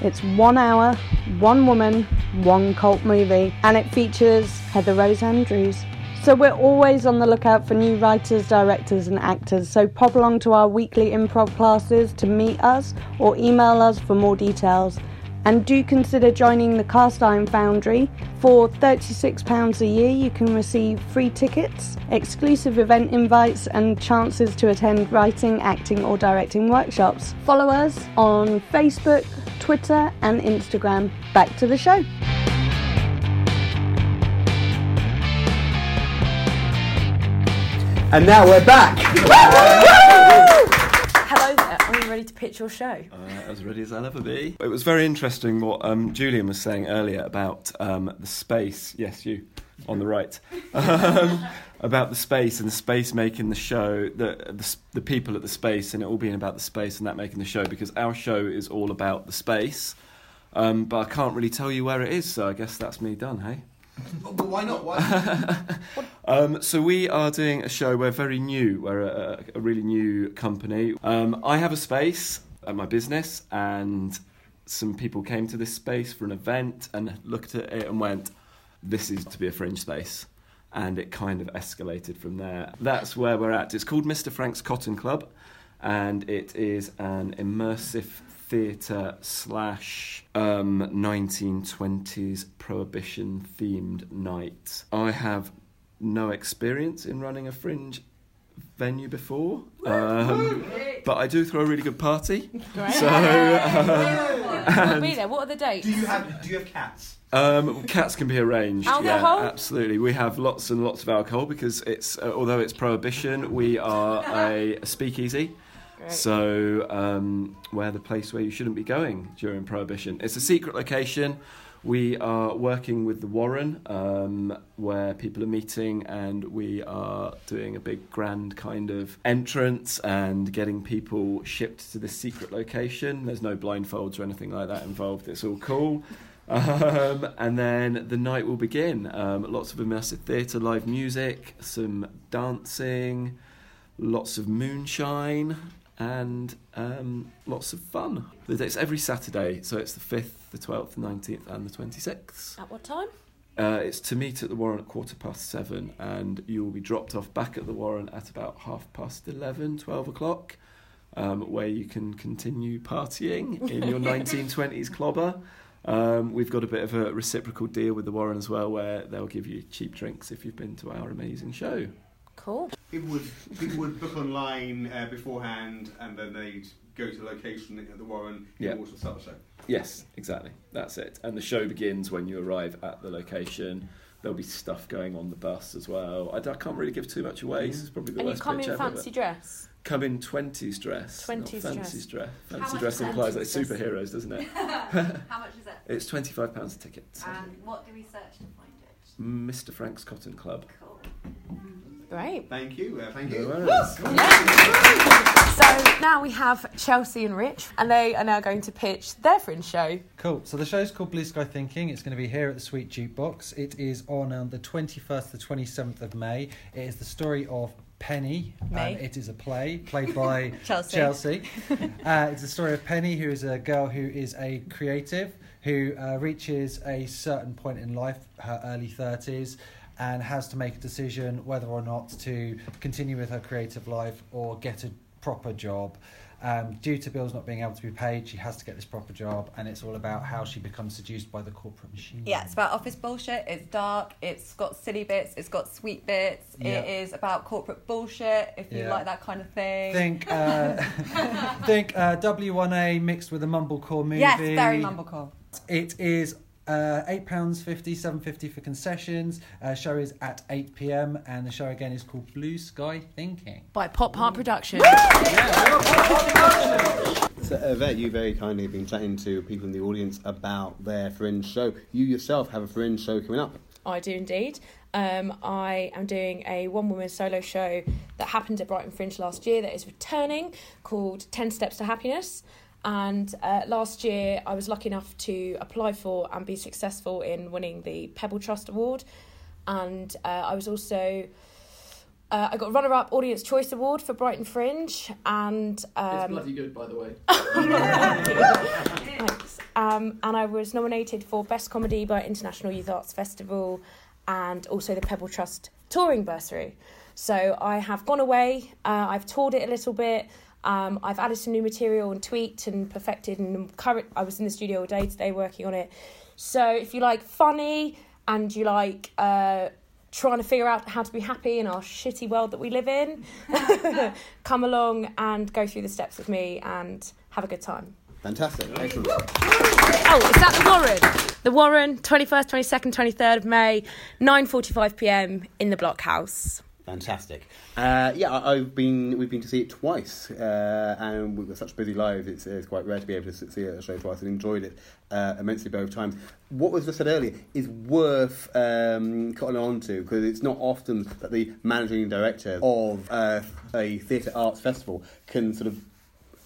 It's one hour, one woman, one cult movie, and it features Heather Rose Andrews. So we're always on the lookout for new writers, directors, and actors. So pop along to our weekly improv classes to meet us or email us for more details. And do consider joining the Cast Iron Foundry. For £36 a year, you can receive free tickets, exclusive event invites, and chances to attend writing, acting, or directing workshops. Follow us on Facebook, Twitter, and Instagram. Back to the show. And now we're back. Hello there. Are you ready to pitch your show? Uh, as ready as I'll ever be. It was very interesting what um, Julian was saying earlier about um, the space. Yes, you on the right. Um, about the space and the space making the show, the, the the people at the space, and it all being about the space and that making the show. Because our show is all about the space, um, but I can't really tell you where it is. So I guess that's me done. Hey. But why not? Why? Um, so we are doing a show. We're very new. We're a, a really new company. Um, I have a space at my business, and some people came to this space for an event and looked at it and went, "This is to be a fringe space." And it kind of escalated from there. That's where we're at. It's called Mr. Frank's Cotton Club, and it is an immersive theatre slash um, 1920s prohibition themed night. I have no experience in running a fringe venue before, um, but I do throw a really good party. Great. So, um, we'll be there. What are the dates? do you have Do you have cats? um, cats can be arranged. Alcohol? Yeah, absolutely. We have lots and lots of alcohol because it's uh, although it's prohibition, we are a, a speakeasy. So um, we're the place where you shouldn't be going during prohibition. It's a secret location. We are working with the Warren, um, where people are meeting, and we are doing a big grand kind of entrance and getting people shipped to this secret location. There's no blindfolds or anything like that involved. It's all cool. Um, and then the night will begin. Um, lots of immersive theatre, live music, some dancing, lots of moonshine, and um, lots of fun. It's every Saturday, so it's the 5th, the 12th, the 19th, and the 26th. At what time? Uh, it's to meet at the Warren at quarter past seven, and you will be dropped off back at the Warren at about half past 11, 12 o'clock, um, where you can continue partying in your 1920s clobber. Um, we've got a bit of a reciprocal deal with the Warren as well, where they'll give you cheap drinks if you've been to our amazing show. Cool. People would people would book online uh, beforehand, and then they'd go to the location at the Warren. Yeah. and watch the start of the show. Yes, exactly. That's it. And the show begins when you arrive at the location. There'll be stuff going on the bus as well. I, I can't really give too much away. This is probably the And you worst come pitch in ever. fancy dress. Come in 20s dress. 20s not fancy dress. dress. Fancy dress implies like fancy superheroes, doesn't it? How much is it? It's £25 a ticket. And what do we search to find it? Mr. Frank's Cotton Club. Cool. Great. Thank you. Uh, thank No you. worries. So now we have Chelsea and Rich, and they are now going to pitch their fringe show. Cool. So the show's called Blue Sky Thinking. It's going to be here at the Sweet Jukebox. It is on on the 21st to 27th of May. It is the story of Penny. May. And it is a play played by Chelsea. Chelsea. uh, it's the story of Penny, who is a girl who is a creative, who uh, reaches a certain point in life, her early 30s, and has to make a decision whether or not to continue with her creative life or get a proper job. Um, due to bills not being able to be paid, she has to get this proper job, and it's all about how she becomes seduced by the corporate machine. Yeah, it's about office bullshit. It's dark. It's got silly bits. It's got sweet bits. Yeah. It is about corporate bullshit. If you Yeah. like that kind of thing. Think, uh, think uh, W1A mixed with a mumblecore movie. yes, very mumblecore. It is uh, eight pounds fifty, seven fifty for concessions. Uh, show is at eight pm, and the show again is called Blue Sky Thinking. By Pop Heart Productions. So, Yvette, you very kindly have been chatting to people in the audience about their fringe show. You yourself have a fringe show coming up. I do indeed. Um, I am doing a one woman solo show that happened at Brighton Fringe last year that is returning called 10 Steps to Happiness. And uh, last year I was lucky enough to apply for and be successful in winning the Pebble Trust Award. And uh, I was also. Uh, I got runner up Audience Choice Award for Brighton Fringe. And. Um, it's bloody good, by the way. Thanks. Um, and I was nominated for Best Comedy by International Youth Arts Festival and also the Pebble Trust Touring Bursary. So I have gone away, uh, I've toured it a little bit, um, I've added some new material and tweaked and perfected, and current, I was in the studio all day today working on it. So if you like funny and you like uh, trying to figure out how to be happy in our shitty world that we live in, come along and go through the steps with me and have a good time. Fantastic. Excellent. Oh, it's at the Warren. The Warren, 21st, 22nd, 23rd of May, 9:45 p.m. in the Blockhouse. Fantastic. Uh, yeah, I, I've been. We've been to see it twice, uh, and got such busy lives. It's, it's quite rare to be able to see a show twice, and enjoyed it uh, immensely both times. What was just said earlier is worth um, cottoning on to because it's not often that the managing director of uh, a theatre arts festival can sort of.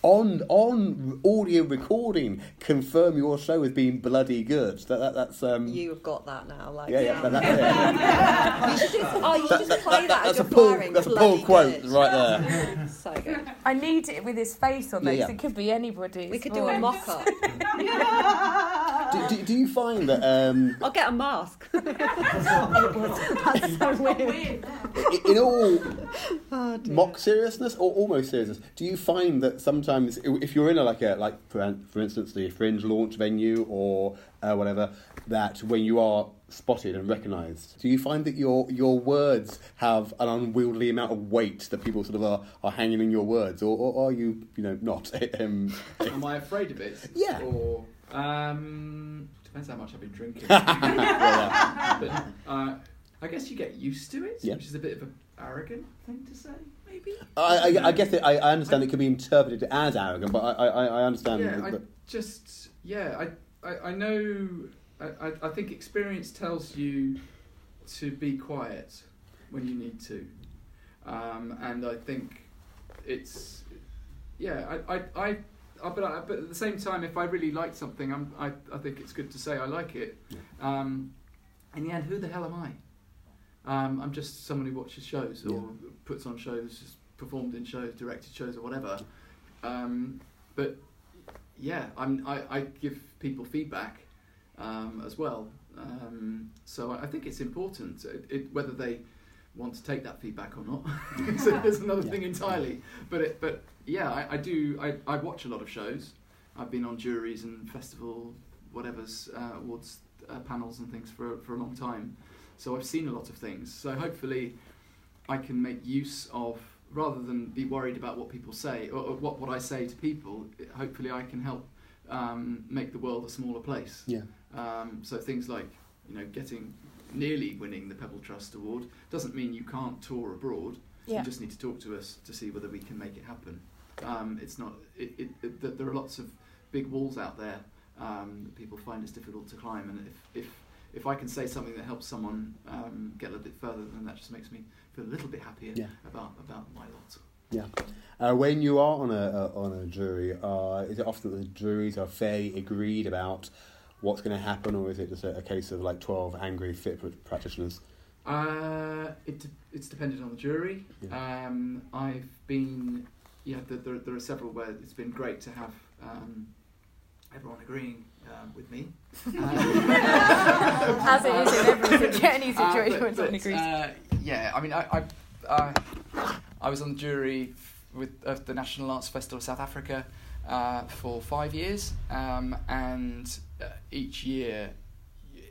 On on audio recording, confirm your show as being bloody good. That, that that's um. You've got that now. Like, yeah, yeah, that, that's it. You should just, oh, you should just play that, as a you're pull. firing. That's a Bloody pull quote good. right there. So good. I need it with his face on there Yeah, 'cause yeah. it could be anybody. We could do a mock up. do, do, do you find that um, I'll get a mask. That's so weird. in all mock seriousness or almost seriousness, do you find that sometimes i- if you're in a like a like for, for instance the Fringe launch venue or uh, whatever, that when you are spotted and recognised, do you find that your your words have an unwieldy amount of weight that people sort of are, are hanging in your words, or, or are you you know not? um, Am I afraid of it? Yeah. Or um, depends how much I've been drinking. yeah, but uh, I guess you get used to it, Yeah. which is a bit of an arrogant thing to say, maybe. I, I, I guess it, I, I understand it could be interpreted as arrogant, but I, I, I understand. yeah, that- I just yeah, I I, I know. I, I, I think experience tells you to be quiet when you need to, um, and I think it's yeah. I I. I uh, but, I, but at the same time, if I really like something, I'm, I, I think it's good to say I like it. Um, in the end, who the hell am I? Um, I'm just someone who watches shows or Yeah. puts on shows, just performed in shows, directed shows, or whatever. Um, but yeah, I'm, I, I give people feedback um, as well. Um, so I I think it's important, it, it, whether they want to take that feedback or not. so there's another Yeah. thing entirely. But it, but yeah, I, I do. I, I watch a lot of shows. I've been on juries and festival, whatever's uh, awards uh, panels and things for for a long time. So I've seen a lot of things. So hopefully, I can make use of rather than be worried about what people say or, or what what I say to people. Hopefully, I can help um, make the world a smaller place. yeah. Um, so things like you know getting nearly winning the Pebble Trust Award doesn't mean you can't tour abroad. Yeah. You just need to talk to us to see whether we can make it happen. Um, it's not. It, it, it, there are lots of big walls out there um, that people find it's difficult to climb, and if if if I can say something that helps someone um, get a little bit further, then that just makes me feel a little bit happier Yeah. about about my lot. Yeah. Uh, when you are on a uh, on a jury, uh, is it often that the juries are fairly agreed about what's going to happen, or is it just a, a case of like twelve angry fit practitioners? Uh, it de- it's dependent on the jury. Yeah. Um, I've been, yeah, there, there, there are several where it's been great to have um, everyone agreeing um, with me. As it is in every Uh, situation but- when someone but, agrees. uh, yeah, I mean, I, I, uh, I was on the jury with of the National Arts Festival of South Africa uh, for five years, um, and uh, each year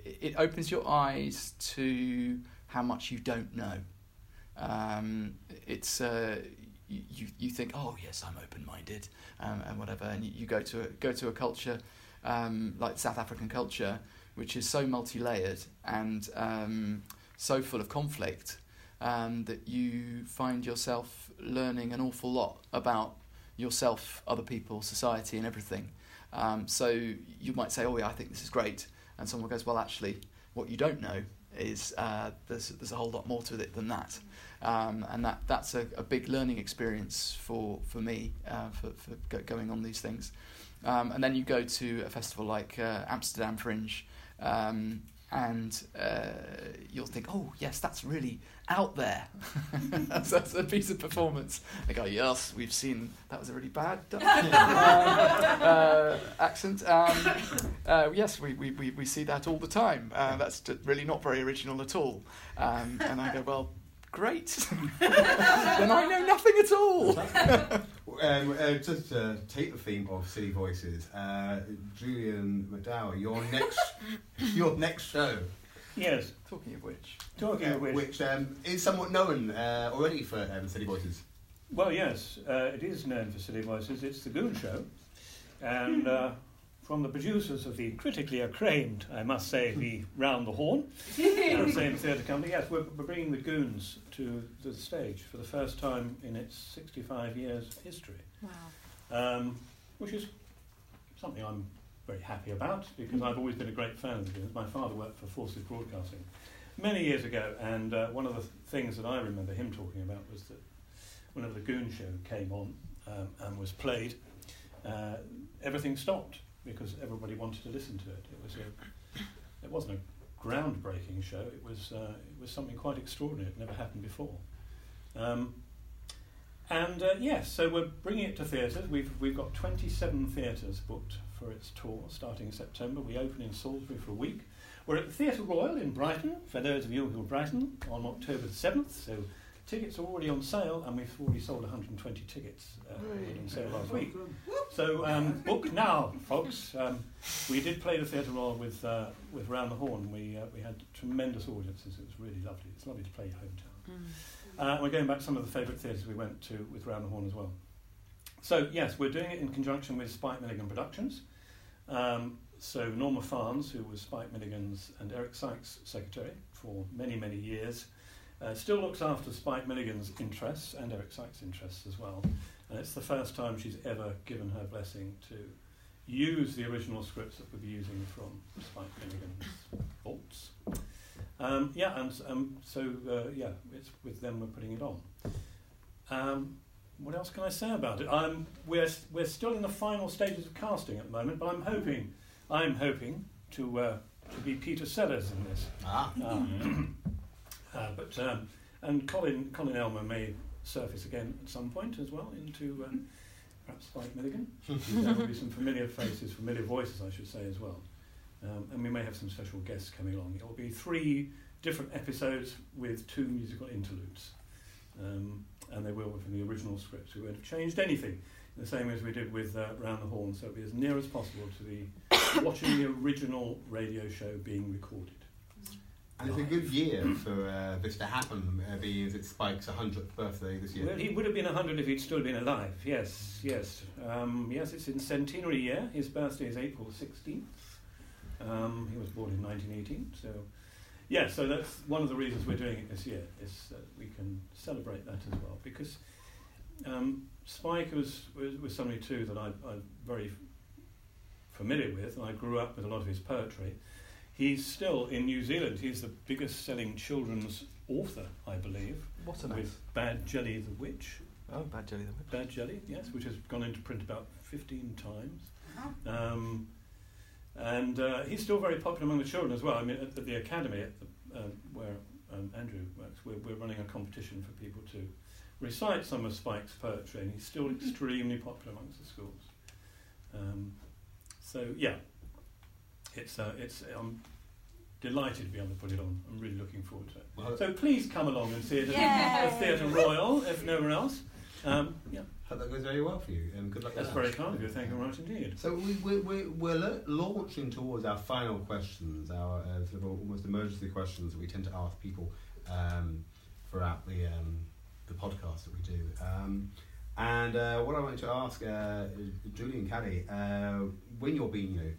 it opens your eyes to how much you don't know. Um, it's uh, you, you think, oh yes, I'm open-minded um, and whatever, and you, you, go to a, go to a culture um, like South African culture, which is so multi-layered and um, so full of conflict um, that you find yourself learning an awful lot about yourself, other people, society, and everything. Um, so you might say, oh yeah, I think this is great, and someone goes, well, actually, what you don't know is uh, there's there's a whole lot more to it than that, um, and that that's a, a, big learning experience for for me uh, for for going on these things, um, and then you go to a festival like uh, Amsterdam Fringe. Um, and uh, you'll think, oh yes, that's really out there. that's, that's, a piece of performance. They go, yes, we've seen that was a really bad uh, uh, accent. Um, uh, yes, we, we, we, we see that all the time. Uh, that's really not very original at all. Um, and I go, well, great. then I know nothing at all. um, uh, just to take the theme of City Voices, uh, Julian McDowell, your next, your next show. Yes. Talking of which. Talking of which. Which um, is somewhat known uh, already for um, City Voices. Well, yes, uh, it is known for City Voices. It's the Goon Show. And uh, from the producers of the critically acclaimed, I must say, the Round the Horne, uh, same theatre company. Yes, we're, we're, bringing the Goons to the stage for the first time in its 65 years history. Wow. Um, which is something I'm very happy about because I've always been a great fan of the Goons. My father worked for Forces Broadcasting many years ago, and uh, one of the things that I remember him talking about was that whenever the Goon Show came on um, and was played, uh, everything stopped because everybody wanted to listen to it. It was a, it wasn't a groundbreaking show. It was uh, it was something quite extraordinary. It never happened before. Um, and uh, yes, so we're bringing it to theatres. We've we've got 27 theatres booked for its tour starting in September. We open in Salisbury for a week. We're at the Theatre Royal in Brighton, for those of you who are Brighton, on October 7th. So tickets are already on sale, and we've already sold 120 tickets uh, on sale last week. So um, book now, folks. Um, we did play the Theatre Royal with uh, with Round the Horne. We uh, we had tremendous audiences. It was really lovely. It's lovely to play your hometown. Mm. Uh, we're going back to some of the favourite theatres we went to with Round the Horne as well. So yes, we're doing it in conjunction with Spike Milligan Productions. Um, so Norma Farnes, who was Spike Milligan's and Eric Sykes' secretary for many many years uh, still looks after Spike Milligan's interests and Eric Sykes' interests as well. And it's the first time she's ever given her blessing to use the original scripts that we'll be using from Spike Milligan's vaults. Um, yeah, and um, so uh, yeah, it's with them we're putting it on. Um, what else can I say about it? I'm, we're we're still in the final stages of casting at the moment, but I'm hoping I'm hoping to uh, to be Peter Sellers in this. Ah. Um, uh, but um, and Colin Colin Elmer may surface again at some point as well into uh, perhaps Spike Milligan. there will be some familiar faces, familiar voices, I should say as well. Um, and we may have some special guests coming along. It will be three different episodes with two musical interludes. Um, and they will be from the original scripts. We won't have changed anything, the same as we did with uh, Round the Horne, so it'll be as near as possible to the watching the original radio show being recorded. And it's a good year for uh, this to happen, uh, being as it's Spike's 100th birthday this year. Well, he would have been 100 if he'd still been alive, yes, yes. Um, yes, it's in centenary year. His birthday is April 16th. Um, he was born in 1918, so... Yeah, so that's one of the reasons we're doing it this year, is that we can celebrate that as well. Because um, Spike was, was, was somebody too that I, I'm very familiar with, and I grew up with a lot of his poetry. He's still in New Zealand. He's the biggest selling children's author, I believe. What a With Bad Jelly the Witch. Oh, Bad Jelly the Witch. Bad Jelly, yes, which has gone into print about 15 times. Um, and uh, he's still very popular among the children as well. I mean, at, at the academy at the, um, where um, Andrew works, we're, we're running a competition for people to recite some of Spike's poetry, and he's still extremely popular amongst the schools. Um, so, yeah, it's uh, it's I'm delighted to be able to put it on. I'm really looking forward to it. Well, so please come along and see it at the Theatre Royal, if nowhere else. Um, yeah, Hope that goes very well for you, and good luck. with that's that. very kind of you. Thank you very much indeed. So we, we, we, we're la- launching towards our final questions, our uh, sort of almost emergency questions that we tend to ask people um, throughout the um, the podcast that we do. Um, and uh, what I wanted to ask uh, Julian Caddy, uh, when you're being you know,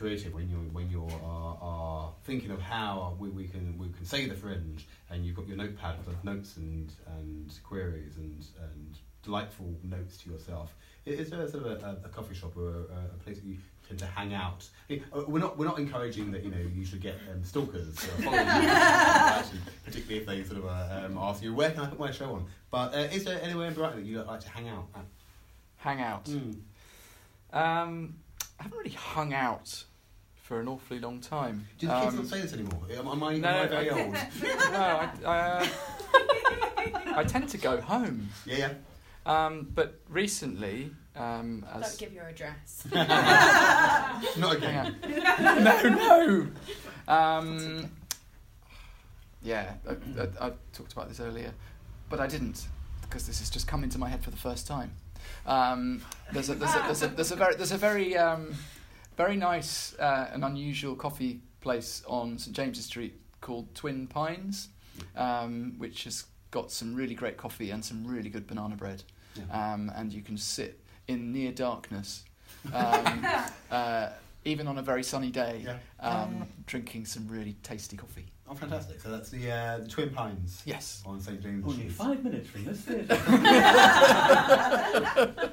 creative, when you're when you're are, are thinking of how we, we can we can say the fringe, and you've got your notepad with notes and and queries and and delightful notes to yourself. I- Is there sort of a, a, a coffee shop or a, a place that you tend to hang out? I mean, uh, We're not we're not encouraging that you know you should get um, stalkers uh, following you, actually, particularly if they sort of uh, um, ask you where can I put my show on. But uh, is there anywhere in Brighton that you like to hang out at? Hang out. Mm. Um, I haven't really hung out for an awfully long time. Do the kids Um, not say this anymore? Am, am I, no, I very I- old? no, I, I, uh, I tend to go home. Yeah, yeah. Um, but recently, um, Don't as give your address. Not again. no, no. Um, yeah, I, I, I talked about this earlier, but I didn't because this has just come into my head for the first time. Um, there's a there's a there's a there's a very there's a very um, very nice uh, and unusual coffee place on St James's Street called Twin Pines, um, which has got some really great coffee and some really good banana bread. Yeah. Um, and you can sit in near darkness, um, uh, even on a very sunny day, Yeah. um, drinking some really tasty coffee. Oh, fantastic! So that's the uh, the Twin Pines Yes. on St James. Only five minutes from this theatre.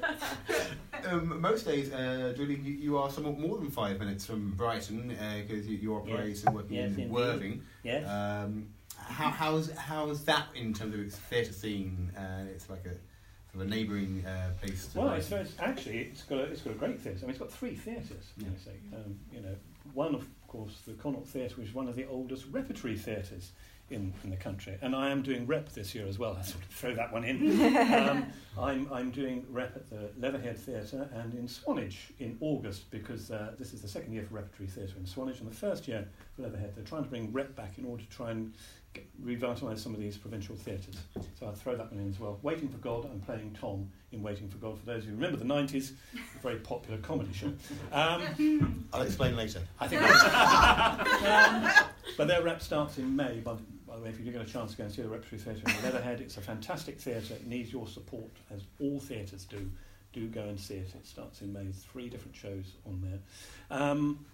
Most days, uh, Julie, you, you are somewhat more than five minutes from Brighton because you, you operate Yes. and working Yes, in indeed. Worthing. Yes. Um, how, how's how's that in terms of its theatre scene? Uh, it's like a sort of a neighbouring uh, place. To Well, it's, actually it's got a, it's got a great theatre. I mean, it's got three theatres. Yeah. I say, um, you know, one of course the Connaught Theatre, which is one of the oldest repertory theatres in, in the country, and I am doing rep this year as well. I sort of throw that one in. um, I'm I'm doing rep at the Leatherhead Theatre and in Swanage in August because uh, this is the second year for repertory theatre in Swanage and the first year for Leatherhead. They're trying to bring rep back in order to try and get, revitalise some of these provincial theatres. So I'll throw that one in as well. Waiting for God, I'm playing Tom in Waiting for God. For those who remember the 90s, a very popular comedy show. Um, I'll explain later. I think um, But their rep starts in May. By, by the way, if you get a chance to go and see the Repertory Theatre in Leatherhead, it's a fantastic theatre. It needs your support, as all theatres do. Do go and see it. It starts in May. Three different shows on there. Um,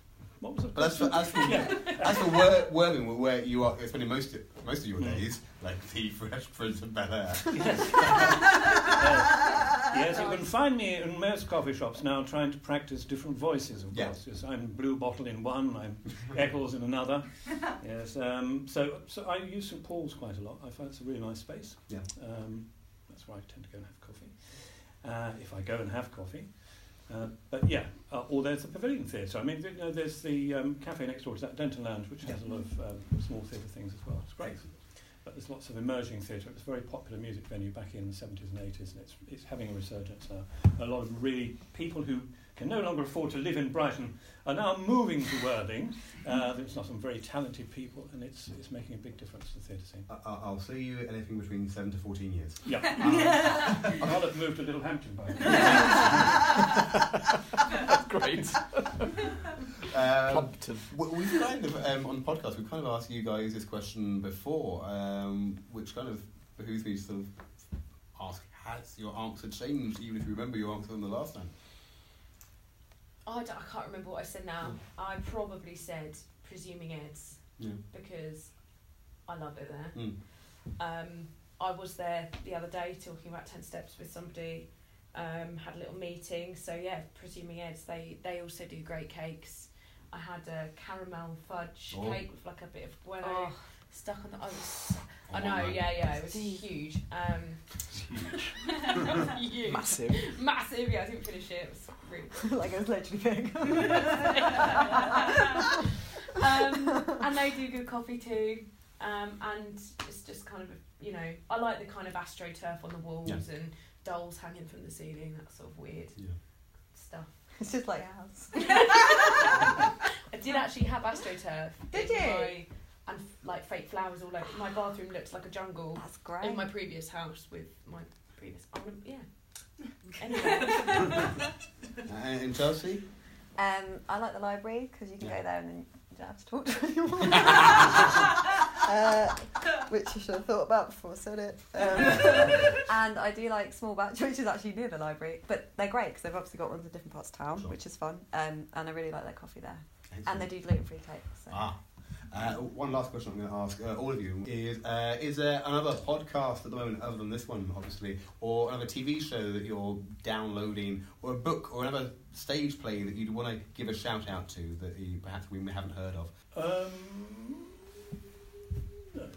what was it? As for as for, as for Wor- Worthing, where you are spending most of, most of your Mm. days, like the Fresh Prince of Bel Air. yes, you can find me in most coffee shops now trying to practice different voices, of Yeah. course. Yes, I'm Bluebottle in one, I'm Eccles in another. Yes, um, so, so I use St Paul's quite a lot. I find it's a really nice space. Yeah. Um, that's where I tend to go and have coffee, uh, if I go and have coffee. Uh, but yeah, uh, or there's the Pavilion Theatre. I mean, you know, there's the um, cafe next door to that, Denton Lounge, which has a lot of um, small theatre things as well. It's great. But there's lots of emerging theatre. It was a very popular music venue back in the 70s and 80s, and it's, it's having a resurgence now. A lot of really people who can no longer afford to live in Brighton are now I'm moving to Worthing. Uh, there's not some very talented people, and it's, it's making a big difference to the theatre scene. I- I- I'll see you anything between seven to fourteen years. Yeah. I'll have moved to Littlehampton by then. That's Great. Um, we've kind of um, on the podcast we've kind of asked you guys this question before, um, which kind of behooves me to sort of ask: Has your answer changed, even if you remember your answer from the last time? I, don't- I can't remember what I said now. I probably said Presuming Ed's Yeah. because I love it there. Mm. Um, I was there the other day talking about ten steps with somebody. Um, had a little meeting. So yeah, Presuming Ed's, they they also do great cakes. I had a caramel fudge Oh. cake with like a bit of bueno Oh. Stuck on the. I was. I Oh, know. man. Yeah, yeah. It was huge. Um, huge. Massive. Massive. Yeah, I didn't finish it. It was really. like it was literally big. um, and they do good coffee too. Um, and it's just kind of, you know, I like the kind of astroturf on the walls Yeah. and dolls hanging from the ceiling, that sort of weird Yeah. stuff. it's just like a house. I did actually have astroturf. Did in you? My, and f- like fake flowers all over. My bathroom looks like a jungle That's great. in my previous house with my previous. I'm, yeah. Anyway. And in Chelsea? Um, I like the library because you can Yeah. go there and then you don't have to talk to anyone. uh, which I should have thought about before I said it. Um, and I do like Small Batch, which is actually near the library, but they're great because they've obviously got ones in different parts of town, Sure. which is fun. Um, and I really like their coffee there, and they do gluten free cakes. So. Ah. Uh, one last question I'm going to ask uh, all of you is: uh, Is there another podcast at the moment other than this one, obviously, or another TV show that you're downloading, or a book, or another stage play that you'd want to give a shout out to that you, perhaps we haven't heard of? Um, no,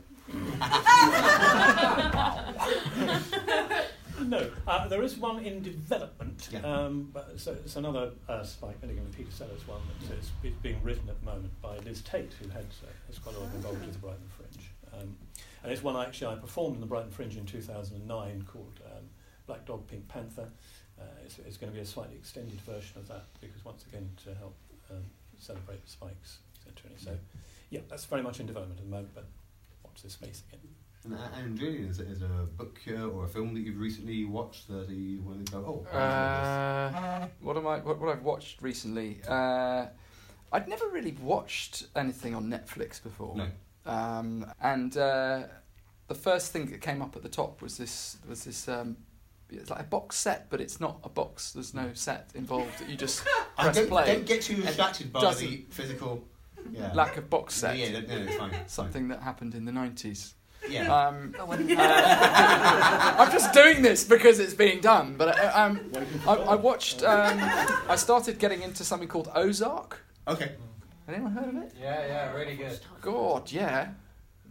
uh, there is one in development. Yeah. Um, so it's another uh, Spike Milligan and Peter Sellers one that is it's being written at the moment by Liz Tate, who had uh, has quite a lot involved with the Brighton Fringe. Um, and it's one I actually I performed in the Brighton Fringe in 2009 called um, Black Dog, Pink Panther. Uh, it's, it's going to be a slightly extended version of that because once again to help um, celebrate Spikes, etc. So yeah, that's very much in development at the moment, but watch this space again. And Andrew, is, is a book or a film that you've recently watched that you want to go, oh, uh, what am I, what, what I've watched recently? Uh, I'd never really watched anything on Netflix before. No. Um, and uh, the first thing that came up at the top was this, was this um, it's like a box set, but it's not a box. There's no set involved. You just press don't, play. Don't get too distracted by the physical yeah. lack of box set. Yeah, no, no, it's fine. Something fine. that happened in the 90s. Yeah. Um, uh, I'm just doing this because it's being done. But uh, um, I, I watched. Um, I started getting into something called Ozark. okay. Has anyone heard of it? Yeah, yeah, really good. God, yeah.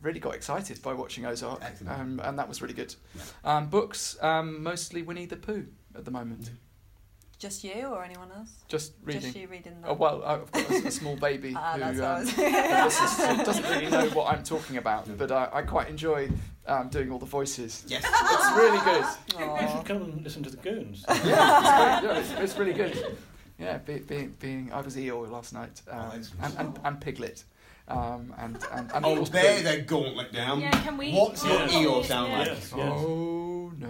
Really got excited by watching Ozark, um, and that was really good. Um, books, um, mostly Winnie the Pooh at the moment. Just you or anyone else? Just reading. Just you reading that. Oh well, I've got a, a small baby Ah, who that's um, was- who listens to- doesn't really know what I'm talking about, No. but I, I quite enjoy um, doing all the voices. Yes. It's really good. You should come and listen to the Goons. Yeah, it's, great. Yeah, it's, it's really good. Yeah, be, being being I was Eeyore last night, um, Oh, and, and and Piglet, um, and and, and of Oh, course bear Pooh. their gauntlet down. Yeah, can we? What's your Yes. Eeyore sound like? Yes, yes. Oh no.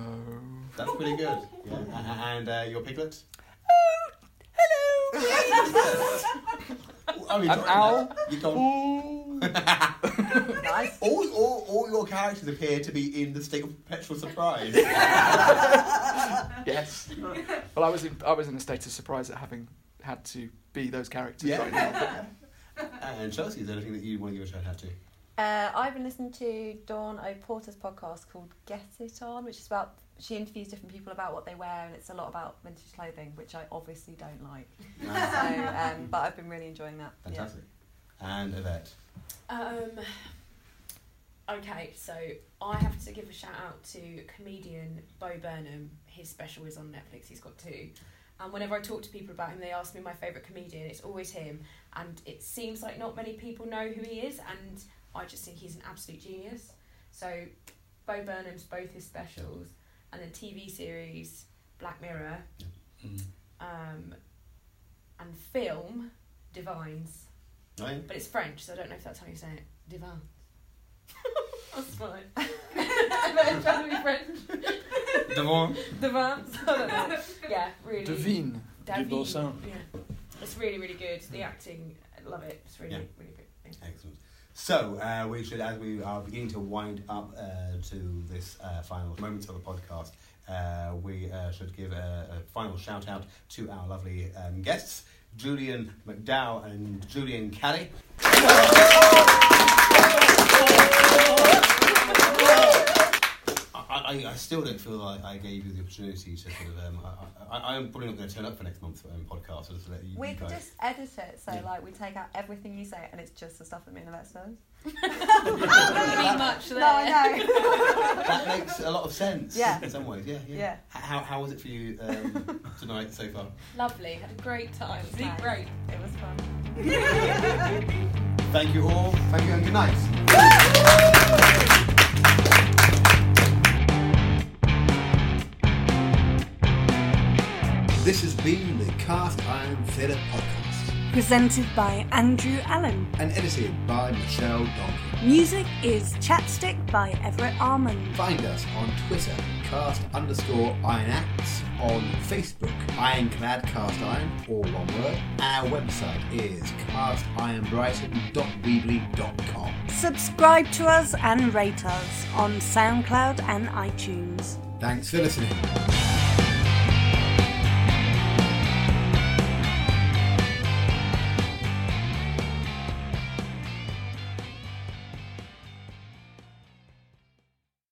That's pretty good. Yeah. A- a- And uh, your piglet? Oh, hello! An owl. You gone. Ooh. nice. All, all, all your characters appear to be in the state of perpetual surprise. yes. Well, I was in I was in a state of surprise at having had to be those characters Yeah. right now. and Chelsea, is there anything that you want to give a shout out to? Uh, I've been listening to Dawn O'Porter's podcast called Get It On, which is about she interviews different people about what they wear, and it's a lot about vintage clothing, which I obviously don't like. So, um, but I've been really enjoying that. yeah. Fantastic. And Yvette. Um, okay, so I have to give a shout out to comedian Bo Burnham. His special is on Netflix. He's got two. And whenever I talk to people about him, they ask me my favourite comedian. It's always him. And it seems like not many people know who he is. And I just think he's an absolute genius. So Bo Burnham's both his specials, and then TV series Black Mirror, Mm. um, and film Divines. Oh, yeah. But it's French, so I don't know if that's how you say it. Divin. that's fine. I'm trying to be French. Devon. Divins. I don't know. Yeah, really. Devine. Davine. Du Yeah. It's really, really good. The acting, I love it. It's really, Yeah. really good. Excellent. So uh, we should, as we are beginning to wind up uh, to this uh, final moments of the podcast, uh, we uh, should give a, a final shout out to our lovely um, guests, Julian McDowell and Julian Caddy. I, I, I still don't feel like I gave you the opportunity to sort of. Um, I, I, I'm probably not going to turn up for next month's um, podcast. So just to let you, We you could guys- just edit it so Yeah. like we take out everything you say and it's just the stuff that me and Yvette says. Not much there. No, I know. that makes a lot of sense. Yeah. In some ways, yeah, yeah. Yeah. How, how was it for you um, tonight so far? Lovely. Had a great time. It's been Nice. great. It was fun. Thank you all. Thank you and good night. This has been the Cast Iron Theatre Podcast Presented by Andrew Allen. and edited by Michelle Donkey. Music is Chapstick by Everett Armand. Find us on Twitter, cast underscore iron acts, on Facebook, Ironclad Cast Iron, all one word. Our website is castironbrighton.weebly.com. Subscribe to us and rate us on SoundCloud and iTunes. Thanks for listening.